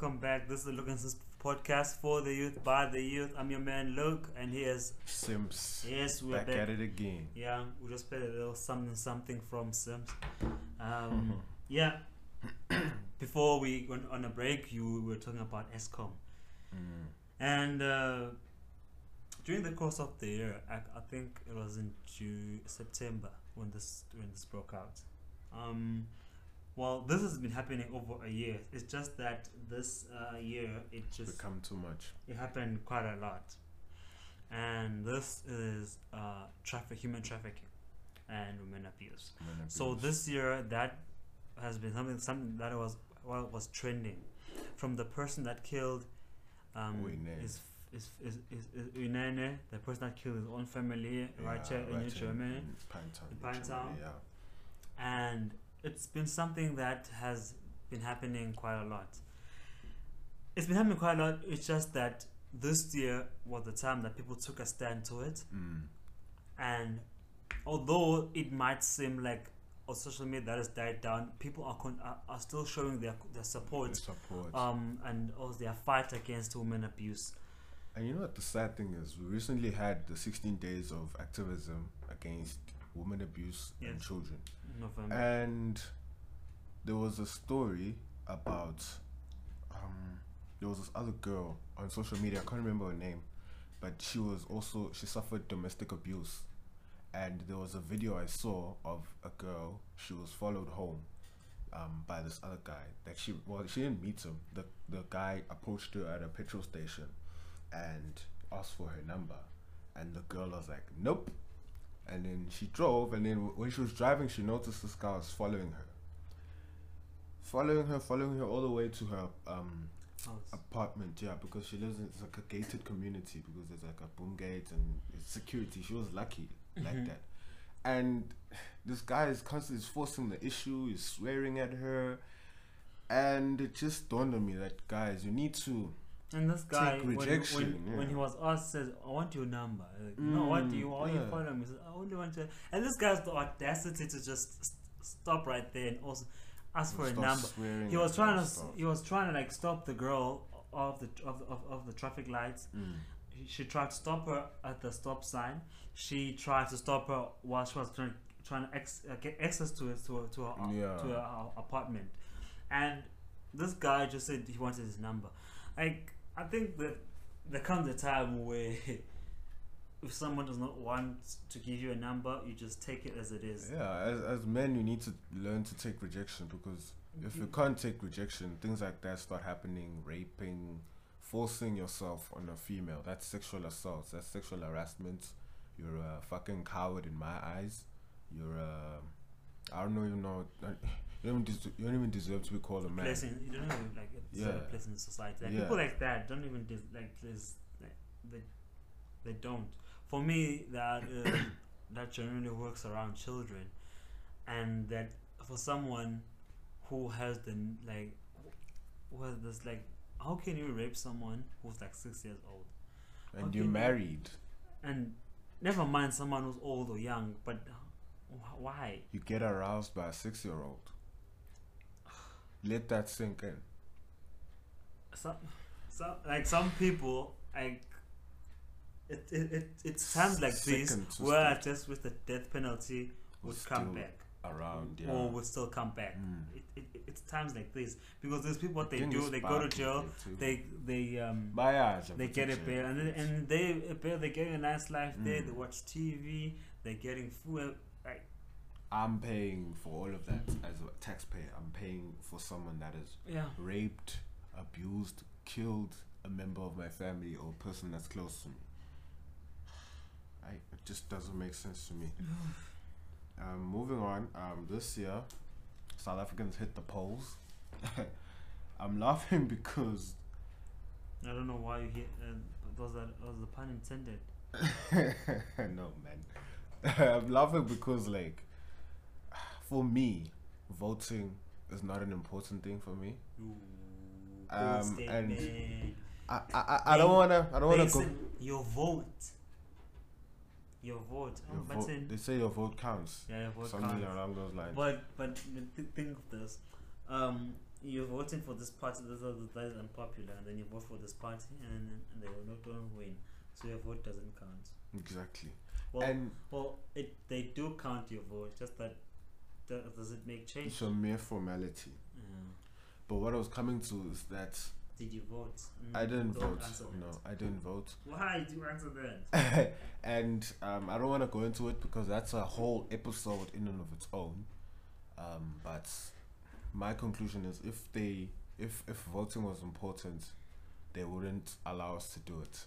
Speaker 2: Welcome back. This is the Luke and Sis podcast for the youth, by the youth. I'm your man Luke, and here's
Speaker 1: Sims.
Speaker 2: yes, we're
Speaker 1: Back
Speaker 2: back.
Speaker 1: at it again.
Speaker 2: Yeah, we just played a little something something from Sims. Um, yeah. Before we went on a break, you were talking about Eskom, and uh, during the course of the year, I, I think it was in June, September when this when this broke out. Um, well, this has been happening over a year. It's just that this uh, year it just
Speaker 1: become too much.
Speaker 2: it happened quite a lot and this is uh, traffic human trafficking and women abuse
Speaker 1: Women
Speaker 2: so this year that has been something something that was well was trending from the person that killed um is is is is, the person that killed his own family right
Speaker 1: Yeah,
Speaker 2: here in New Germany
Speaker 1: in Pinetown,
Speaker 2: In Pinetown.
Speaker 1: Yeah.
Speaker 2: and it's been something that has been happening quite a lot. It's been happening quite a lot. It's just that this year was the time that people took a stand to it,
Speaker 1: Mm.
Speaker 2: and although it might seem like on social media that has died down, people are con- are, are still showing their their
Speaker 1: The
Speaker 2: support,
Speaker 1: support.
Speaker 2: um, and also their fight against women abuse.
Speaker 1: And you know what the sad thing is? We recently had the 16 days of activism against women abuse and children.
Speaker 2: November.
Speaker 1: And there was a story about um, there was this other girl on social media. I can't remember her name, but she was also she suffered domestic abuse. And there was a video I saw of a girl. She was followed home um, by this other guy. That she well, she didn't meet him. The the guy approached her at a petrol station and asked for her number. And the girl was like, nope. And then she drove, and then when she was driving, she noticed this guy was following her. Following her, following her all the way to her um, apartment, yeah, because she lives in it's like a gated community because there's like a boom gate and security. She was lucky like that. And this guy is constantly forcing the issue, he's swearing at her. And it just dawned on me that guys, you need to
Speaker 2: And this guy, when, when, when he was asked, says, "I want your number." Like, no, what do you? Why are you
Speaker 1: Mm, yeah.
Speaker 2: following me? He says, I only want to. And this guy has the audacity to just s- stop right there and also ask for a number. He was trying to.
Speaker 1: stuff.
Speaker 2: He was trying to like stop the girl of the of the, of, of the traffic lights.
Speaker 1: Mm.
Speaker 2: She tried to stop her at the stop sign. She tried to stop her while she was trying trying to ex, uh, get access to it to her, to her,
Speaker 1: Yeah.
Speaker 2: to her uh, apartment, and this guy just said he wanted his number. Like I think that there comes a time where if someone does not want to give you a number, you just take it as it is.
Speaker 1: Yeah, as, as men, you need to learn to take rejection because if you mm-hmm. can't take rejection, things like that start happening raping, forcing yourself on a female. That's sexual assault, that's sexual harassment. You're a fucking coward in my eyes. You're a. I don't know even know. You don't you don't even deserve to be called a man.
Speaker 2: In, you don't even like it's yeah. A place in society. Like
Speaker 1: Yeah.
Speaker 2: people like that don't even des- like this. Like, they they don't. For me, that uh, that generally works around children, and that for someone who has the like, who has this like, how can you rape someone who's like six years old?
Speaker 1: and you're married.
Speaker 2: And never mind someone who's old or young, but wh- why?
Speaker 1: You get aroused by a six year old. Let that sink in.
Speaker 2: some, some like some people like it it, it it's times like this where
Speaker 1: still-
Speaker 2: just with the death penalty would
Speaker 1: Was
Speaker 2: come back
Speaker 1: Around, yeah.
Speaker 2: or would still come back
Speaker 1: Mm.
Speaker 2: it, it, it's times like this because there's people what they do they go to jail they they um they get a bail and and they a bail they're getting a nice life there they
Speaker 1: Mm.
Speaker 2: watch TV they're getting food
Speaker 1: I'm paying for all of that as a taxpayer. I'm paying for someone that has
Speaker 2: yeah
Speaker 1: raped, abused, killed a member of my family or a person that's close to me. I, it just doesn't make sense to me. um, moving on, um, this year, South Africans hit the polls. I'm laughing because
Speaker 2: I don't know why you hit uh, was that was the pun intended
Speaker 1: no man i'm laughing because like for me voting is not an important thing for me
Speaker 2: Ooh,
Speaker 1: Um, and- i i, I- don't want to i don't want to go
Speaker 2: your vote. Your vote. Oh,
Speaker 1: your
Speaker 2: but
Speaker 1: vote, they say your vote counts
Speaker 2: yeah, your vote
Speaker 1: something
Speaker 2: counts.
Speaker 1: along those lines
Speaker 2: But but th- think of this. Um, you're voting for this party that is that is unpopular, and then you vote for this party, and, and they will not don't win. So your vote doesn't count.
Speaker 1: exactly
Speaker 2: Well,
Speaker 1: and
Speaker 2: well, it they do count your vote. Just that, that does it make change?
Speaker 1: it's a mere formality
Speaker 2: Yeah.
Speaker 1: but what i was coming to is that
Speaker 2: Did you vote? Mm,
Speaker 1: i didn't vote no
Speaker 2: that.
Speaker 1: i didn't vote
Speaker 2: Why do you answer that?
Speaker 1: and um, I don't want to go into it because that's a whole episode in and of its own. Um, but my conclusion is if they if if voting was important, they wouldn't allow us to do it.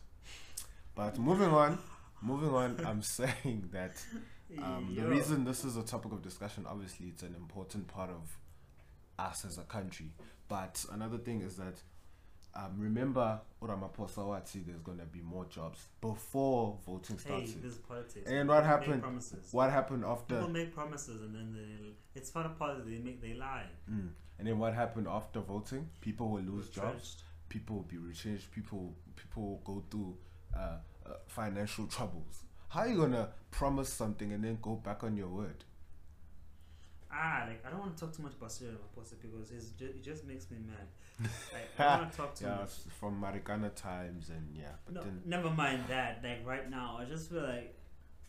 Speaker 1: But moving on, moving on, I'm saying that um, the reason this is a topic of discussion, obviously, it's an important part of us as a country. But another thing is that um, remember Ramaphosa Wati, there's gonna be more jobs before voting
Speaker 2: Hey, this is politics.
Speaker 1: And what
Speaker 2: People
Speaker 1: happened?
Speaker 2: Promises.
Speaker 1: What happened after?
Speaker 2: People make promises and then they, it's part of politics. They make they lie.
Speaker 1: Mm. And then what happened after voting? People will lose jobs. People will be retrenched. People people will go through uh, uh, financial troubles. How are you gonna promise something and then go back on your word?
Speaker 2: Ah, like I don't want to talk too much about Cyril Ramaphosa because ju- it just makes me mad. Like, I don't want to talk too
Speaker 1: yeah,
Speaker 2: much.
Speaker 1: from Marikana times and yeah, but
Speaker 2: No,
Speaker 1: then
Speaker 2: never mind that. Like right now, I just feel like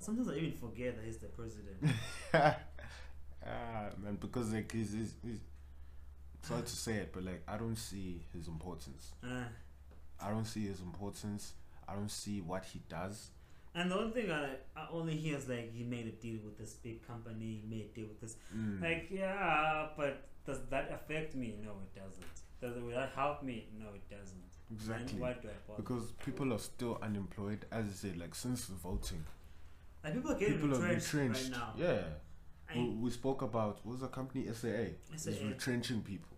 Speaker 2: sometimes I even forget that he's the president.
Speaker 1: ah man, because like he's, he's, he's sorry to say it, but like I don't see his importance.
Speaker 2: uh,
Speaker 1: I don't see his importance. I don't see what he does.
Speaker 2: And the only thing I, I only hear is like he made a deal with this big company. He made a deal with this.
Speaker 1: Mm.
Speaker 2: Like yeah, but does that affect me? No, it doesn't. Does it, will that help me? No, it doesn't.
Speaker 1: Exactly.
Speaker 2: Why do I bother?
Speaker 1: Because people are still unemployed, as I said, like since the voting.
Speaker 2: like people are getting
Speaker 1: People are
Speaker 2: retrenched,
Speaker 1: retrenched.
Speaker 2: right now.
Speaker 1: Yeah. We, we spoke about what was the company SAA? Is retrenching people.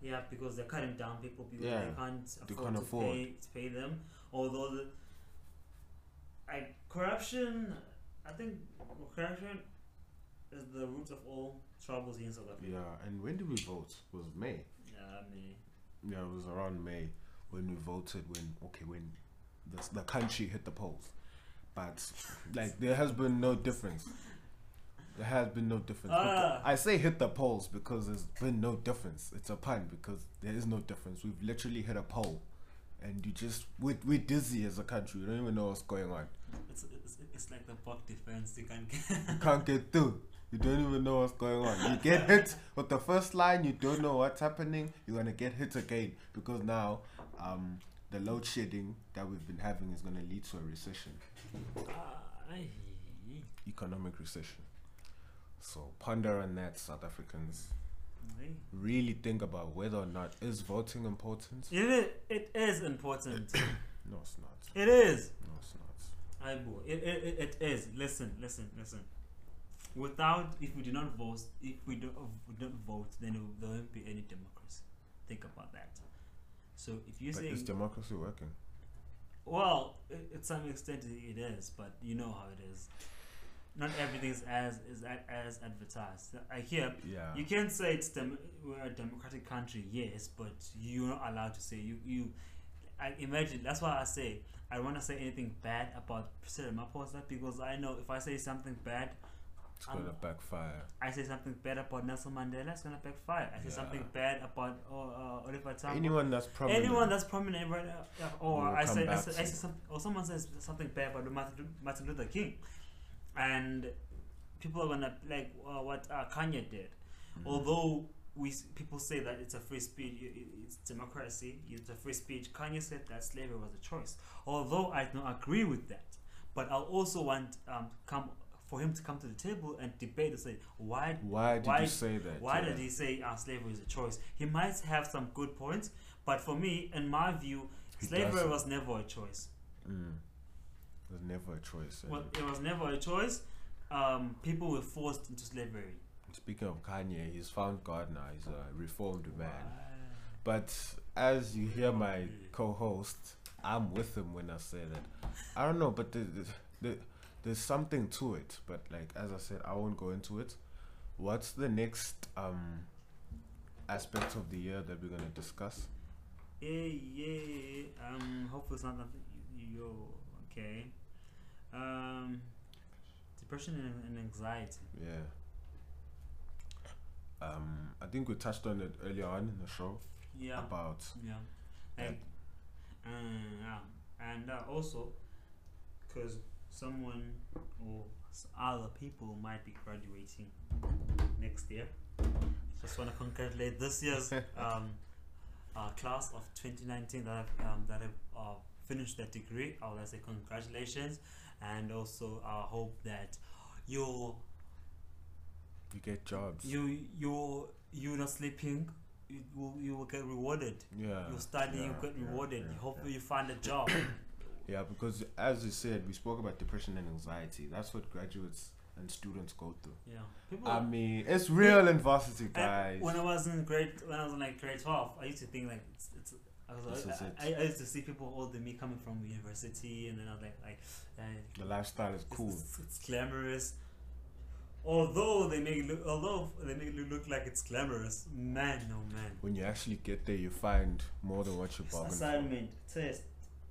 Speaker 2: Yeah, because they're cutting down people because
Speaker 1: Yeah,
Speaker 2: they can't
Speaker 1: they
Speaker 2: afford
Speaker 1: can't
Speaker 2: to
Speaker 1: afford.
Speaker 2: pay to pay them. Although the I, corruption, I think corruption is the root of all troubles in South Africa.
Speaker 1: Yeah, and when did we vote? Was May?
Speaker 2: Yeah, mean,
Speaker 1: Yeah, it was around May when we voted. When okay, when the the country hit the polls, but like there has been no difference. There has been no difference.
Speaker 2: Ah.
Speaker 1: I say hit the polls because there's been no difference. It's a pun because there is no difference. We've literally hit a poll, and you just we're, we're dizzy as a country. We don't even know what's going on.
Speaker 2: it's, it's, it's like the park defense. You can't get.
Speaker 1: You can't get through. You don't even know what's going on. You get hit with the first line, you don't know what's happening. You're gonna get hit again because now um, the load shedding that we've been having is gonna lead to a recession,
Speaker 2: Ah,
Speaker 1: economic recession. So ponder on that, South Africans. Really think about whether or not is voting important.
Speaker 2: It is, it is important.
Speaker 1: No, it's not.
Speaker 2: it is.
Speaker 1: No, it's not.
Speaker 2: I. It, it, it, it is. Listen, listen, listen. Without, if we do not vote, if we don't, uh, we don't vote, then there won't be any democracy. Think about that. So if you say,
Speaker 1: is democracy working?
Speaker 2: well, i- at some extent it it is, but you know how it is. Not everything is as is as advertised. I hear
Speaker 1: Yeah.
Speaker 2: you can't say it's dem- we're a democratic country, yes, but you're not allowed to say you you. I imagine that's why I say I don't want to say anything bad about President Ramaphosa because I know if I say something bad,
Speaker 1: It's
Speaker 2: I'm-
Speaker 1: gonna backfire.
Speaker 2: I say something bad about Nelson Mandela, it's gonna backfire. I say
Speaker 1: Yeah.
Speaker 2: something bad about uh, uh, Oliver Tambo.
Speaker 1: Anyone that's prominent.
Speaker 2: Anyone that's prominent right yeah, or I say, I say, I say some, or someone says something bad about Martin, Martin Luther King, and people are gonna like uh, what uh, Kanye did.
Speaker 1: Mm-hmm.
Speaker 2: Although we people say that it's a free speech, it's democracy, it's a free speech. Kanye said that slavery was a choice. Although I don't agree with that, but I also want um come for him to come to the table and debate and say why
Speaker 1: Why did
Speaker 2: why
Speaker 1: you say that?
Speaker 2: why
Speaker 1: Yeah.
Speaker 2: did he say uh, slavery is a choice? He might have some good points, but for me, in my view,
Speaker 1: He
Speaker 2: slavery
Speaker 1: doesn't.
Speaker 2: was never a choice.
Speaker 1: Mm. There's never a choice.
Speaker 2: Well, it was never a choice. Um, people were forced into slavery.
Speaker 1: Speaking of Kanye, he's found God now. He's a reformed man. But as you hear my co-host, I'm with him when I say that. I don't know, but the, the, the, there's something to it. But like as I said, I won't go into it. What's the next um aspect of the year that we're gonna discuss?
Speaker 2: Yeah, yeah. Um, hopefully it's not nothing. Yo, okay. Um, depression and, and anxiety.
Speaker 1: Yeah. Um, I think we touched on it earlier on in the show
Speaker 2: Yeah.
Speaker 1: about
Speaker 2: Yeah. Like, uh, yeah. And uh, also, because someone or other people might be graduating next year. Just want to congratulate this year's um, uh, class of 2019 that have, um, that have uh, finished their degree. I would say congratulations. And also, I hope that you're
Speaker 1: you get jobs.
Speaker 2: you you're you're not sleeping. You will you will get rewarded.
Speaker 1: yeah.
Speaker 2: you study, you
Speaker 1: yeah,
Speaker 2: get rewarded.
Speaker 1: yeah,
Speaker 2: you hope
Speaker 1: yeah.
Speaker 2: you find a job.
Speaker 1: Yeah, because as you said, we spoke about depression and anxiety. That's what graduates and students go through.
Speaker 2: yeah, people.
Speaker 1: I mean, it's real in varsity,
Speaker 2: I-
Speaker 1: guys.
Speaker 2: when I was in grade, when I was in like grade twelve, I used to think like it's. it's
Speaker 1: This
Speaker 2: I,
Speaker 1: it.
Speaker 2: I, I used to see people older than me coming from university, and then I was like, like, uh,
Speaker 1: the lifestyle is cool.
Speaker 2: it's, it's glamorous. Although they make it look, although they make it look like it's glamorous, man, no man.
Speaker 1: When you actually get there, you find more than what you bargained for.
Speaker 2: Assignment, test,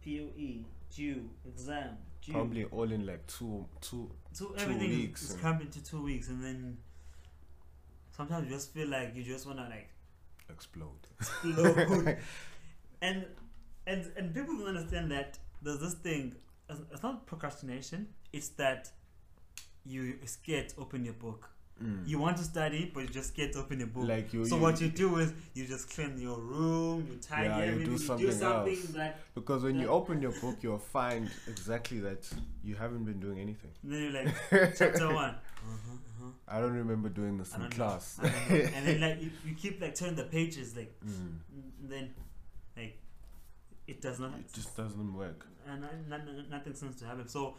Speaker 2: POE, due, exam, due.
Speaker 1: Probably all in like two, two.
Speaker 2: So
Speaker 1: two
Speaker 2: everything
Speaker 1: weeks It's
Speaker 2: crammed into two weeks, and then sometimes you just feel like you just wanna like
Speaker 1: explode.
Speaker 2: explode. and and and people don't understand that there's this thing. It's not procrastination. It's that you scared to open your book.
Speaker 1: Mm.
Speaker 2: You want to study, but you just scared to open your book.
Speaker 1: Like you,
Speaker 2: so
Speaker 1: you-
Speaker 2: what you do is you just clean your room, you tidy
Speaker 1: Yeah, you do
Speaker 2: everything, you
Speaker 1: something
Speaker 2: do something
Speaker 1: else.
Speaker 2: that
Speaker 1: Because when you open your book, you'll find exactly that you haven't been doing anything.
Speaker 2: then you're like chapter one. Uh-huh, uh-huh.
Speaker 1: I don't remember doing this in class.
Speaker 2: I don't know. and then like you, you keep like turning the pages like,
Speaker 1: Mm.
Speaker 2: and then like it does not.
Speaker 1: It just doesn't work.
Speaker 2: and no- no- no- nothing seems to happen. So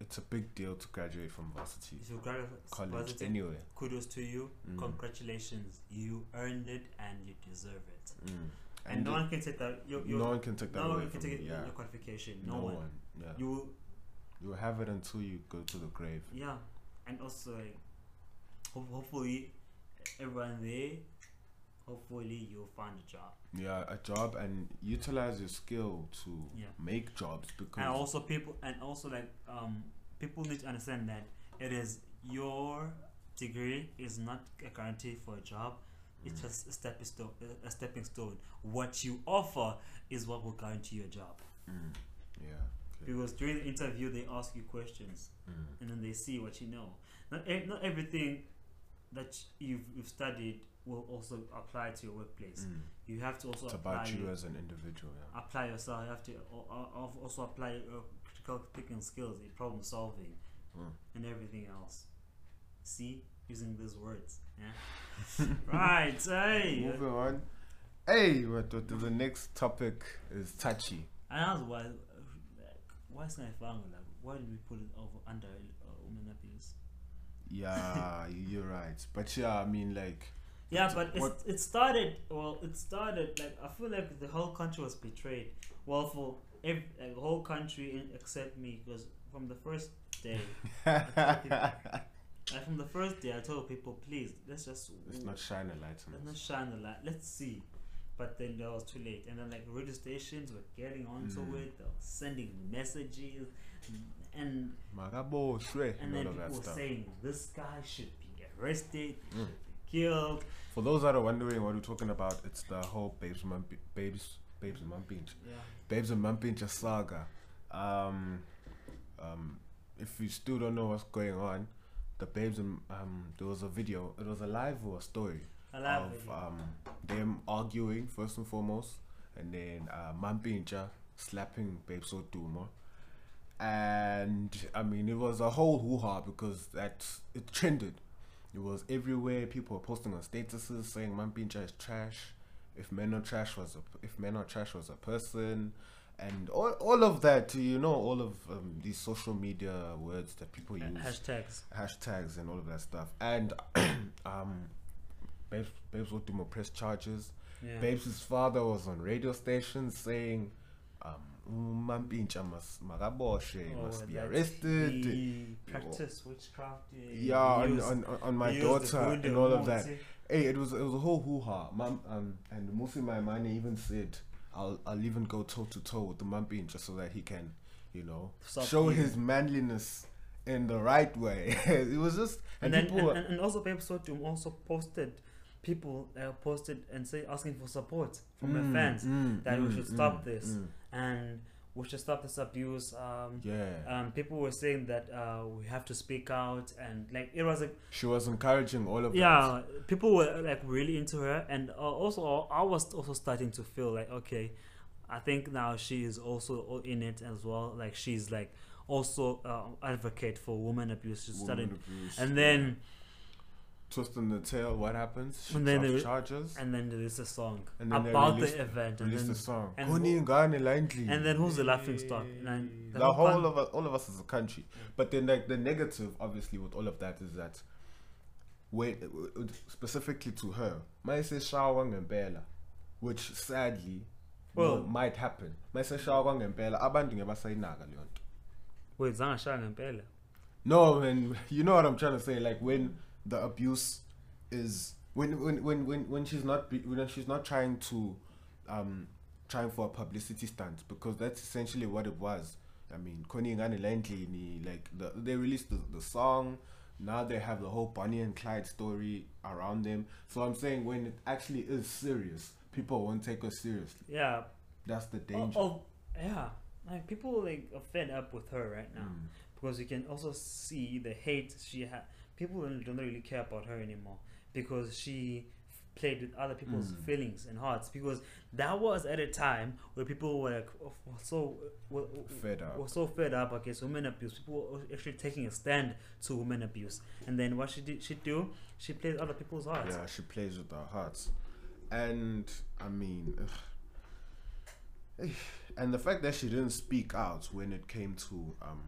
Speaker 1: It's a big deal to graduate from varsity
Speaker 2: if you graduate
Speaker 1: college
Speaker 2: varsity,
Speaker 1: anyway.
Speaker 2: kudos to you.
Speaker 1: Mm.
Speaker 2: Congratulations, you earned it and you deserve it.
Speaker 1: Mm.
Speaker 2: And, no
Speaker 1: the-
Speaker 2: one can take that. You, you,
Speaker 1: no one can take that
Speaker 2: no one can take it,
Speaker 1: Yeah.
Speaker 2: your qualification.
Speaker 1: No,
Speaker 2: No, one.
Speaker 1: one. Yeah.
Speaker 2: You
Speaker 1: You have it until you go to the grave.
Speaker 2: yeah, and also like, ho- hopefully, everyone there, hopefully you'll find a job.
Speaker 1: Yeah, a job and utilize your skill to
Speaker 2: Yeah.
Speaker 1: make jobs because
Speaker 2: and also people and also like um people need to understand that it is your degree is not a guarantee for a job it's just a stepping stone a stepping stone what you offer is what will guarantee your job
Speaker 1: Mm. yeah. Okay.
Speaker 2: because during the interview they ask you questions
Speaker 1: Mm.
Speaker 2: and then they see what you know not, e- not everything that you've, you've studied will also apply to your workplace
Speaker 1: Mm.
Speaker 2: you have to also
Speaker 1: It's
Speaker 2: apply
Speaker 1: about you
Speaker 2: your-
Speaker 1: as an individual. Yeah.
Speaker 2: apply yourself. You have to al- al- also apply your critical thinking skills, in problem solving,
Speaker 1: Mm.
Speaker 2: and everything else. See, using these words. Yeah. right. Hey.
Speaker 1: Moving on. Hey, the next topic is touchy.
Speaker 2: I asked why. uh, Why is my family like? Why did we put it over under uh, women abuse?
Speaker 1: Yeah, you're right. But yeah, I mean, like,
Speaker 2: Yeah, but it's, it started. Well, it started like I feel like the whole country was betrayed. Well, for every, like, the whole country except me, because from the first day, like from the first day, I told people, please, let's just
Speaker 1: let's not shine a light on
Speaker 2: let's not shine the light. Let's see. But then that was too late, and then like radio stations were getting onto
Speaker 1: Mm.
Speaker 2: it, they were sending messages, and and then people were saying this guy should be arrested,
Speaker 1: Mm.
Speaker 2: Should be killed.
Speaker 1: For those that are wondering what we're talking about, it's the whole Babes Mumpi, Babes, Babes and Mampintsha,
Speaker 2: Yeah.
Speaker 1: Babes and Mampintsha saga. Um, um, if you still don't know what's going on, the Babes and um, there was a video. It was a live or a story
Speaker 2: I love
Speaker 1: of
Speaker 2: it.
Speaker 1: um them arguing first and foremost, and then uh, Mampintsha slapping Babes Wodumo. And I mean, it was a whole hoo ha because that it trended. It was everywhere. People were posting on statuses saying Mampintsha is trash. If men are trash was a if men are trash was a person, and all, all of that. You know, all of um, these social media words that people use
Speaker 2: hashtags.
Speaker 1: hashtags and all of that stuff. And um, Babes, Babes Wodumo press charges.
Speaker 2: Yeah.
Speaker 1: Babes' father was on radio stations saying, um, Mampintsha must magaboshe,
Speaker 2: Oh,
Speaker 1: must be arrested.
Speaker 2: He practiced witchcraft.
Speaker 1: Yeah, on, on, on- my
Speaker 2: he used the
Speaker 1: daughter and all of that. Hey, it was it was a whole hoo ha. Mom, um, and Mmusi Maimane even said, "I'll I'll even go toe to toe with the Mampintsha so that he can, you know,
Speaker 2: Stop
Speaker 1: show his manliness in the right way." it was just
Speaker 2: And
Speaker 1: and,
Speaker 2: then and,
Speaker 1: were-
Speaker 2: and, and also Babe Sotum also posted people uh, posted and say asking for support from
Speaker 1: Mm,
Speaker 2: their fans
Speaker 1: mm,
Speaker 2: that we
Speaker 1: mm,
Speaker 2: should stop
Speaker 1: mm,
Speaker 2: this
Speaker 1: mm.
Speaker 2: and we should stop this abuse. Um,
Speaker 1: yeah.
Speaker 2: um, people were saying that uh, we have to speak out and like it was like
Speaker 1: She was encouraging all of that.
Speaker 2: yeah people were like really into her and uh, also i was also starting to feel like okay i think now she is also in it as well like she's like also uh, advocate for women abuse she's
Speaker 1: Woman
Speaker 2: starting
Speaker 1: abuse,
Speaker 2: and then
Speaker 1: twisting the tail. What happens? She
Speaker 2: And then they-
Speaker 1: charges.
Speaker 2: and then there is a song
Speaker 1: And
Speaker 2: about the event and
Speaker 1: Release
Speaker 2: then
Speaker 1: the song.
Speaker 2: and who- and then who's the laughing stock and
Speaker 1: the whole
Speaker 2: con-
Speaker 1: of us, all of us as a country. But then, like the negative, obviously, with all of that is that, when specifically to her, my say shawa ngempela, which sadly,
Speaker 2: Well-
Speaker 1: might happen. My say shawa ngempela, abantu ngebasayinaka leyo nto.
Speaker 2: wait zangashaya ngempela
Speaker 1: No, and you know what I'm trying to say. Like when the abuse is when when when when, when she's not be, when she's not trying to um trying for a publicity stunt because that's essentially what it was. I mean, Connie Landlini, like the, they released the, the song. Now they have the whole Bonnie and Clyde story around them. So I'm saying when it actually is serious, people won't take us seriously.
Speaker 2: yeah
Speaker 1: That's the
Speaker 2: oh,
Speaker 1: danger.
Speaker 2: oh, yeah like people like are fed up with her right now
Speaker 1: Mm.
Speaker 2: because you can also see the hate she had. People don't really care about her anymore because she played with other people's
Speaker 1: Mm.
Speaker 2: feelings and hearts because that was at a time where people were like oh, so were,
Speaker 1: Fed up.
Speaker 2: were so fed up against women abuse. People were actually taking a stand to women abuse. And then what she did, she do, she played other people's hearts.
Speaker 1: Yeah, she plays with our hearts, and I mean, ugh. and the fact that she didn't speak out when it came to um,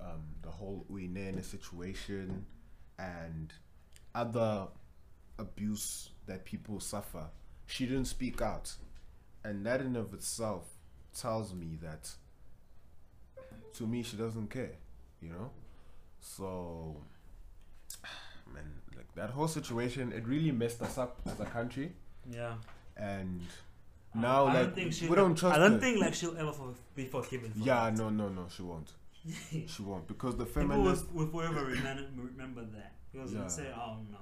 Speaker 1: um, the whole Uyinene situation and other abuse that people suffer, she didn't speak out, and that in of itself tells me that to me she doesn't care, you know, so man, like that whole situation, it really messed us up as a country.
Speaker 2: Yeah.
Speaker 1: And now,
Speaker 2: I
Speaker 1: like,
Speaker 2: don't think she.
Speaker 1: we don't trust.
Speaker 2: I don't
Speaker 1: her.
Speaker 2: think like she'll ever for, be forgiven. For
Speaker 1: Yeah,
Speaker 2: that.
Speaker 1: no, no, no, she won't. she won't because the
Speaker 2: People will, will forever remember, remember that because
Speaker 1: Yeah.
Speaker 2: they'll say, "Oh no,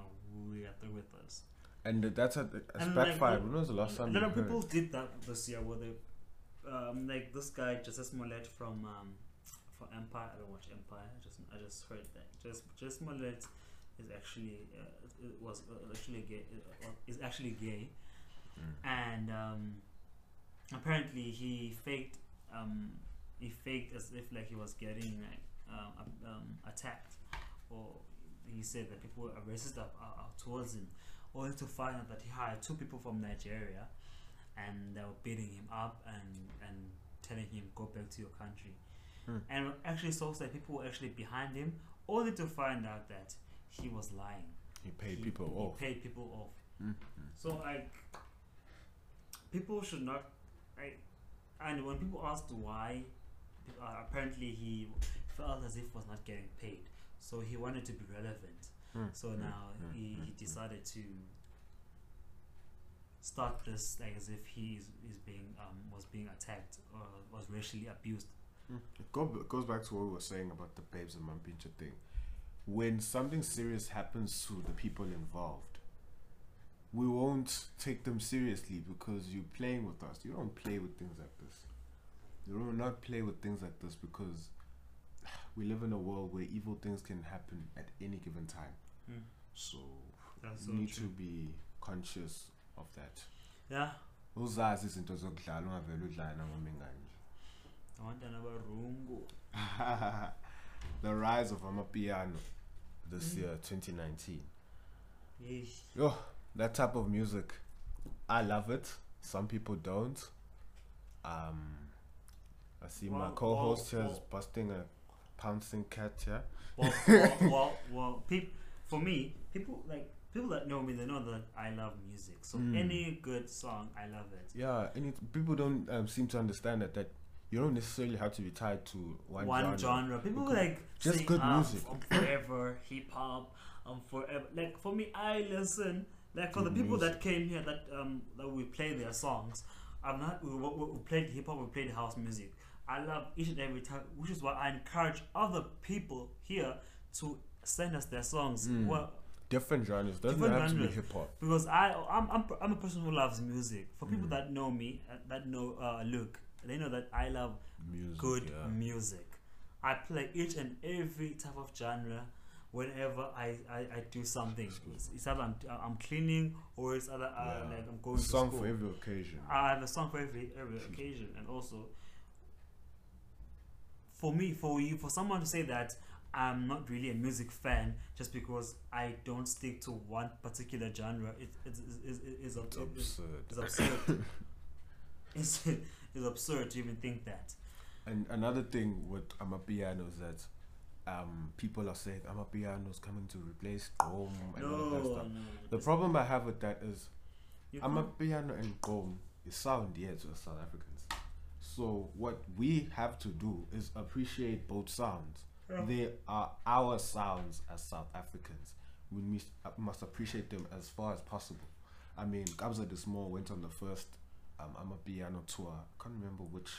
Speaker 2: we are through with us."
Speaker 1: and that's a, it's
Speaker 2: And, like,
Speaker 1: backfired.
Speaker 2: the-
Speaker 1: when was the last
Speaker 2: A
Speaker 1: time
Speaker 2: lot
Speaker 1: you
Speaker 2: of
Speaker 1: heard?
Speaker 2: people did that this year, where they, um, like this guy Joseph Smollett from um, for Empire. I don't watch Empire. I just I just heard that just just Smollett is actually uh, was uh, actually gay. Uh, is actually gay,
Speaker 1: Mm.
Speaker 2: and um, apparently he faked um, he faked as if like he was getting like um, um, attacked, or he said that people are racist up, uh, uh, towards him, only to find out that he hired two people from Nigeria, and they were beating him up and and telling him go back to your country,
Speaker 1: Hmm.
Speaker 2: and actually sources that people were actually behind him, only to find out that he was lying.
Speaker 1: He paid
Speaker 2: He-
Speaker 1: people
Speaker 2: he
Speaker 1: off.
Speaker 2: paid people off.
Speaker 1: Mm.
Speaker 2: So like, people should not, like, and when people asked why, uh, apparently he felt as if was not getting paid, so he wanted to be relevant.
Speaker 1: Mm,
Speaker 2: So
Speaker 1: mm,
Speaker 2: now
Speaker 1: mm,
Speaker 2: he,
Speaker 1: mm,
Speaker 2: he
Speaker 1: mm.
Speaker 2: decided to start this like as if he is, is being um was being attacked or was racially abused.
Speaker 1: It go, it goes back to what we were saying about the babes and Mampintsha thing. When something serious happens to the people involved, we won't take them seriously because you're playing with us. You don't play with things like this. You do not play with things like this because we live in a world where evil things can happen at any given time.
Speaker 2: Mm.
Speaker 1: So
Speaker 2: That's
Speaker 1: you
Speaker 2: so
Speaker 1: need
Speaker 2: true.
Speaker 1: to be conscious of that.
Speaker 2: Yeah.
Speaker 1: uzazi izinto zokudlala ungavele udlale nangoma inganje
Speaker 2: Abantwana barungu.
Speaker 1: the rise of amapiano this year 2019
Speaker 2: Yeesh.
Speaker 1: yo that type of music i love it some people don't um i see my co-host
Speaker 2: well,
Speaker 1: here is
Speaker 2: well.
Speaker 1: busting a pouncing cat here
Speaker 2: well, well, well, well peop, for me, people like people that know me, they know that I love music. So
Speaker 1: Mm.
Speaker 2: any good song, I love it.
Speaker 1: yeah and it, people don't um, seem to understand that that you don't necessarily have to be tied to one,
Speaker 2: One,
Speaker 1: genre.
Speaker 2: genre. People like
Speaker 1: just
Speaker 2: say,
Speaker 1: good
Speaker 2: "Ah,
Speaker 1: music."
Speaker 2: I'm forever hip hop. I'm forever like for me. I listen like for the people
Speaker 1: music.
Speaker 2: that came here that um that we play their songs. I'm not. We, we, we played hip hop. We played house music. I love each and every time, which is why I encourage other people here to send us their songs.
Speaker 1: Mm.
Speaker 2: Well,
Speaker 1: different genres doesn't
Speaker 2: Different
Speaker 1: have to be
Speaker 2: genres.
Speaker 1: hip-hop
Speaker 2: because I I'm, I'm I'm a person who loves music. For people
Speaker 1: Mm.
Speaker 2: that know me, uh, that know uh, Luke, they know that I love
Speaker 1: music
Speaker 2: good
Speaker 1: yeah.
Speaker 2: music. I play each and every type of genre whenever I, I, I do something. It's, it's either I'm, I'm cleaning or it's either uh,
Speaker 1: Yeah.
Speaker 2: like I'm going
Speaker 1: a
Speaker 2: to
Speaker 1: song for every occasion
Speaker 2: I have a song for every every occasion, and also for me, for you, for someone to say that I'm not really a music fan just because I don't stick to one particular genre, it, it, it, it, it-
Speaker 1: absurd
Speaker 2: it's absurd. it's, it's absurd to even think that.
Speaker 1: And another thing with Amapiano is that um, people are saying Amapiano is coming to replace Gqom and all of that
Speaker 2: No,
Speaker 1: stuff.
Speaker 2: no.
Speaker 1: The problem I have with that is Amapiano and Gqom is sound yeah to South Africans. So what we have to do is appreciate both sounds.
Speaker 2: Yeah.
Speaker 1: They are our sounds as South Africans. We must, uh, must appreciate them as far as possible. I mean, Kabza De Small went on the first um, Amapiano tour. I can't remember which,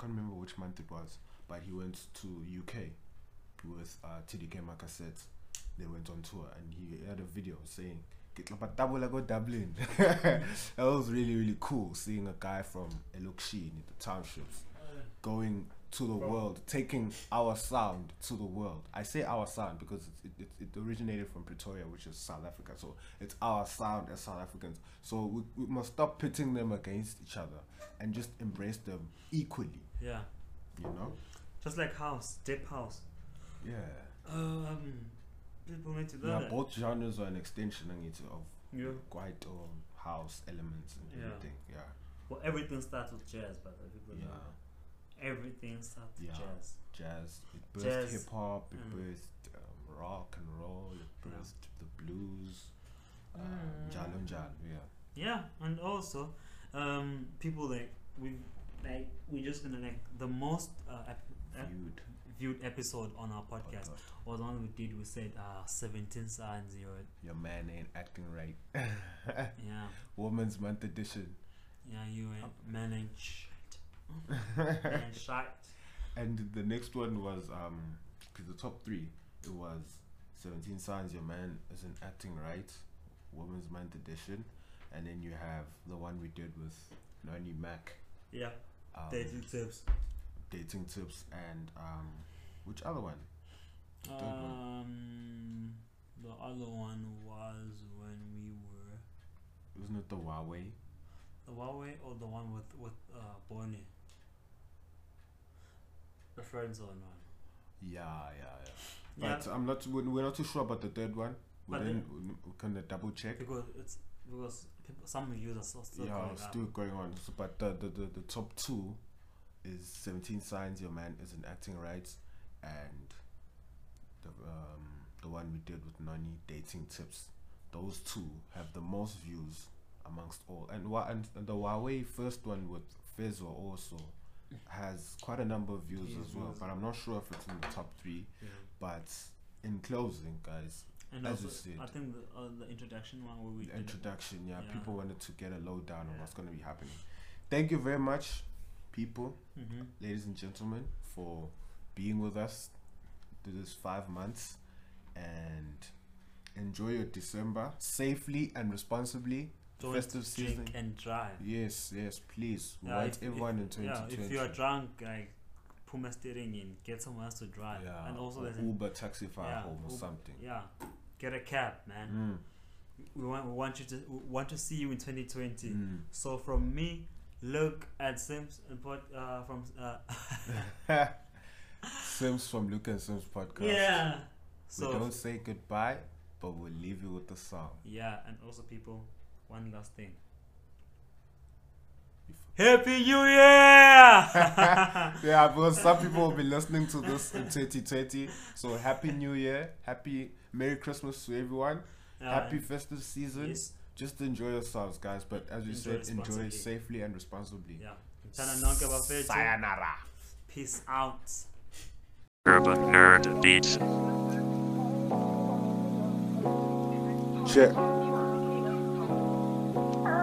Speaker 1: can't remember which month it was, but he went to UK with uh, TDK Macassette. They went on tour and he had a video saying, "Get like a double go Dublin." that was really really cool seeing a guy from Elokshi in the townships going to the world, taking our sound to the world. I say our sound because it, it, it originated from Pretoria, which is South Africa. So it's our sound as South Africans. So we, we must stop pitting them against each other and just embrace them equally.
Speaker 2: Yeah.
Speaker 1: You know?
Speaker 2: Just like house, deep house.
Speaker 1: Yeah.
Speaker 2: Um, people need to learn
Speaker 1: Yeah, both genres are an extension need of
Speaker 2: Yeah.
Speaker 1: quite um, house elements and
Speaker 2: Yeah.
Speaker 1: everything. Yeah.
Speaker 2: Well, everything starts with jazz, but people
Speaker 1: Yeah.
Speaker 2: know. Everything starts with
Speaker 1: Yeah.
Speaker 2: jazz.
Speaker 1: Jazz. It birthed hip hop. It
Speaker 2: mm.
Speaker 1: birthed um, rock and roll. It birthed the blues. Um,
Speaker 2: Mm.
Speaker 1: Jalo and Jalo, yeah.
Speaker 2: Yeah, and also, um, people like we like we just gonna like the most uh,
Speaker 1: Viewed
Speaker 2: viewed episode on our podcast
Speaker 1: podcast.
Speaker 2: was one we did. We said uh, 17 signs you're
Speaker 1: Your man ain't acting right.
Speaker 2: yeah
Speaker 1: Women's Month edition.
Speaker 2: yeah you ain't man ain't shit man shite.
Speaker 1: And the next one was um, cause the top three. It was Seventeen Signs Your Man Isn't Acting Right, Women's Month edition, and then you have the one we did with Noni Mac.
Speaker 2: Yeah,
Speaker 1: Um,
Speaker 2: dating tips.
Speaker 1: dating tips and um, which other one? one.
Speaker 2: Um, the other one was when we were
Speaker 1: Wasn't it the Huawei?
Speaker 2: the Huawei or the one with with uh Bonnie. The friend zone one.
Speaker 1: Yeah, yeah, yeah.
Speaker 2: Yeah,
Speaker 1: I'm not. We're not too sure about the third one. We
Speaker 2: But
Speaker 1: then we can double check.
Speaker 2: because it's because people, some reviews are still, still
Speaker 1: yeah,
Speaker 2: going
Speaker 1: it's
Speaker 2: up.
Speaker 1: still going on. So, but the, the the the top two is 17 signs your man isn't acting right, and the um the one we did with Nani dating tips. Those two have the most views amongst all, and wa- and, the Huawei first one with Fezzo also has quite a number of views as well. But I'm not sure if it's in the top three.
Speaker 2: Yeah.
Speaker 1: But in closing, guys,
Speaker 2: And
Speaker 1: as you said,
Speaker 2: I think the, uh, the introduction one where we
Speaker 1: the
Speaker 2: did-
Speaker 1: introduction, yeah,
Speaker 2: Yeah.
Speaker 1: people wanted to get a lowdown on what's going to be happening. Thank you very much, people,
Speaker 2: Mhm.
Speaker 1: ladies and gentlemen, for being with us through this five months and enjoy your December safely and responsibly.
Speaker 2: Don't
Speaker 1: Festive
Speaker 2: drink
Speaker 1: season.
Speaker 2: and drive.
Speaker 1: Yes, yes, please. We
Speaker 2: Yeah,
Speaker 1: want
Speaker 2: if-
Speaker 1: everyone in
Speaker 2: Yeah, if you are drunk, like Puma steering in, get someone else to drive.
Speaker 1: yeah,
Speaker 2: and also there's an-
Speaker 1: Uber, Taxify
Speaker 2: yeah,
Speaker 1: home or
Speaker 2: Uber-
Speaker 1: something.
Speaker 2: Yeah, get a cab, man.
Speaker 1: Mm,
Speaker 2: We want we want you to want to see you in 2020.
Speaker 1: mm.
Speaker 2: So from me, look at Simps and put uh, from uh,
Speaker 1: Simps from Luke and Simps podcast.
Speaker 2: yeah.
Speaker 1: we don't say goodbye, but we'll leave you with the song.
Speaker 2: yeah, and also people, one last thing. Happy New Year!
Speaker 1: yeah, because some people will be listening to this in 2020. So happy New Year, happy Merry Christmas to everyone,
Speaker 2: Yeah,
Speaker 1: happy festive season.
Speaker 2: yes,
Speaker 1: Just enjoy yourselves, guys. But as you
Speaker 2: Enjoy
Speaker 1: said, enjoy safely and responsibly.
Speaker 2: yeah.
Speaker 1: Sayonara.
Speaker 2: Peace out.
Speaker 6: Urban Nerd Beats.
Speaker 1: Check.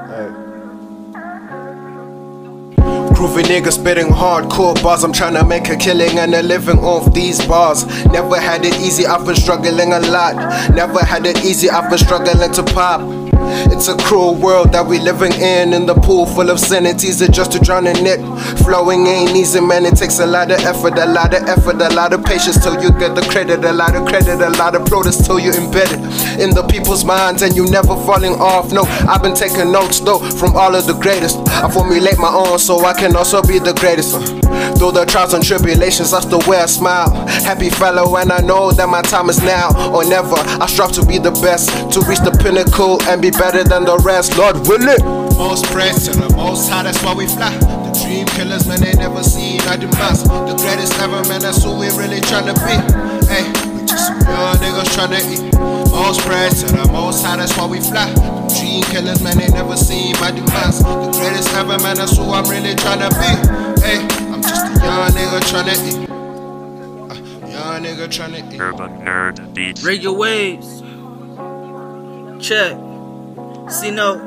Speaker 1: Hey.
Speaker 7: Groovy nigga spitting hardcore bars. I'm trying to make a killing and a living off these bars. Never had it easy, I've been struggling a lot. Never had it easy, I've been struggling to pop. It's a cruel world that we living in. In the pool full of it's easy just to drown in it. Flowing ain't easy, man. It takes a lot of effort, a lot of effort, a lot of patience till you get the credit. A lot of credit, a lot of protest till you embedded in the people's minds and you never falling off. No, I've been taking notes though from all of the greatest. I formulate my own so I can also be the greatest. Uh, Through the trials and tribulations, that's the way I smile. Happy fellow, and I know that my time is now or never. I strive to be the best, to reach the pinnacle and be better than the rest. Lord willing. Most praise to the most high, that's why we fly. The dream killers, man, they never see nothing mas. The greatest ever, man, that's who we really tryna be. Hey, we just some young niggas tryna eat. Most praise to the most high, that's why we fly. The dream killers, man, they never see my demise. The greatest ever, man, that's who I'm really tryna be. Hey, I'm just a young nigga tryna eat. Uh, young nigga tryna eat.
Speaker 6: Urban Nerd Beats.
Speaker 8: Radio waves. Check. See no.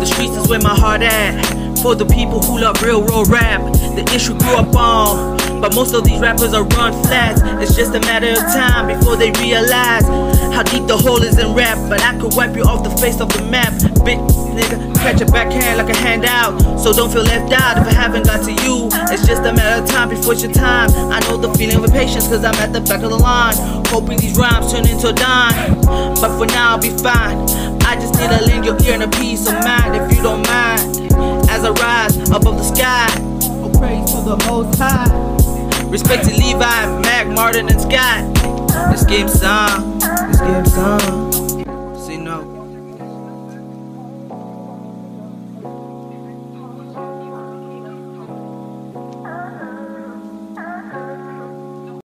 Speaker 8: The streets is where my heart at. For the people who love real road rap. The issue grew up on. But most of these rappers are run flat. It's just a matter of time before they realize how deep the hole is in rap. But I could wipe you off the face of the map. Bitch, nigga, catch a backhand like a handout. So don't feel left out if I haven't got to you. It's just a matter of time before it's your time. I know the feeling of impatience cause I'm at the back of the line. Hoping these rhymes turn into a dime. But for now, I'll be fine. I just need to lend your ear and a peace of mind if you don't mind as I rise above the sky. Oh, praise to the Most High. Respect to Levi, Mac, Martin, and Scott. This game's give This game's done.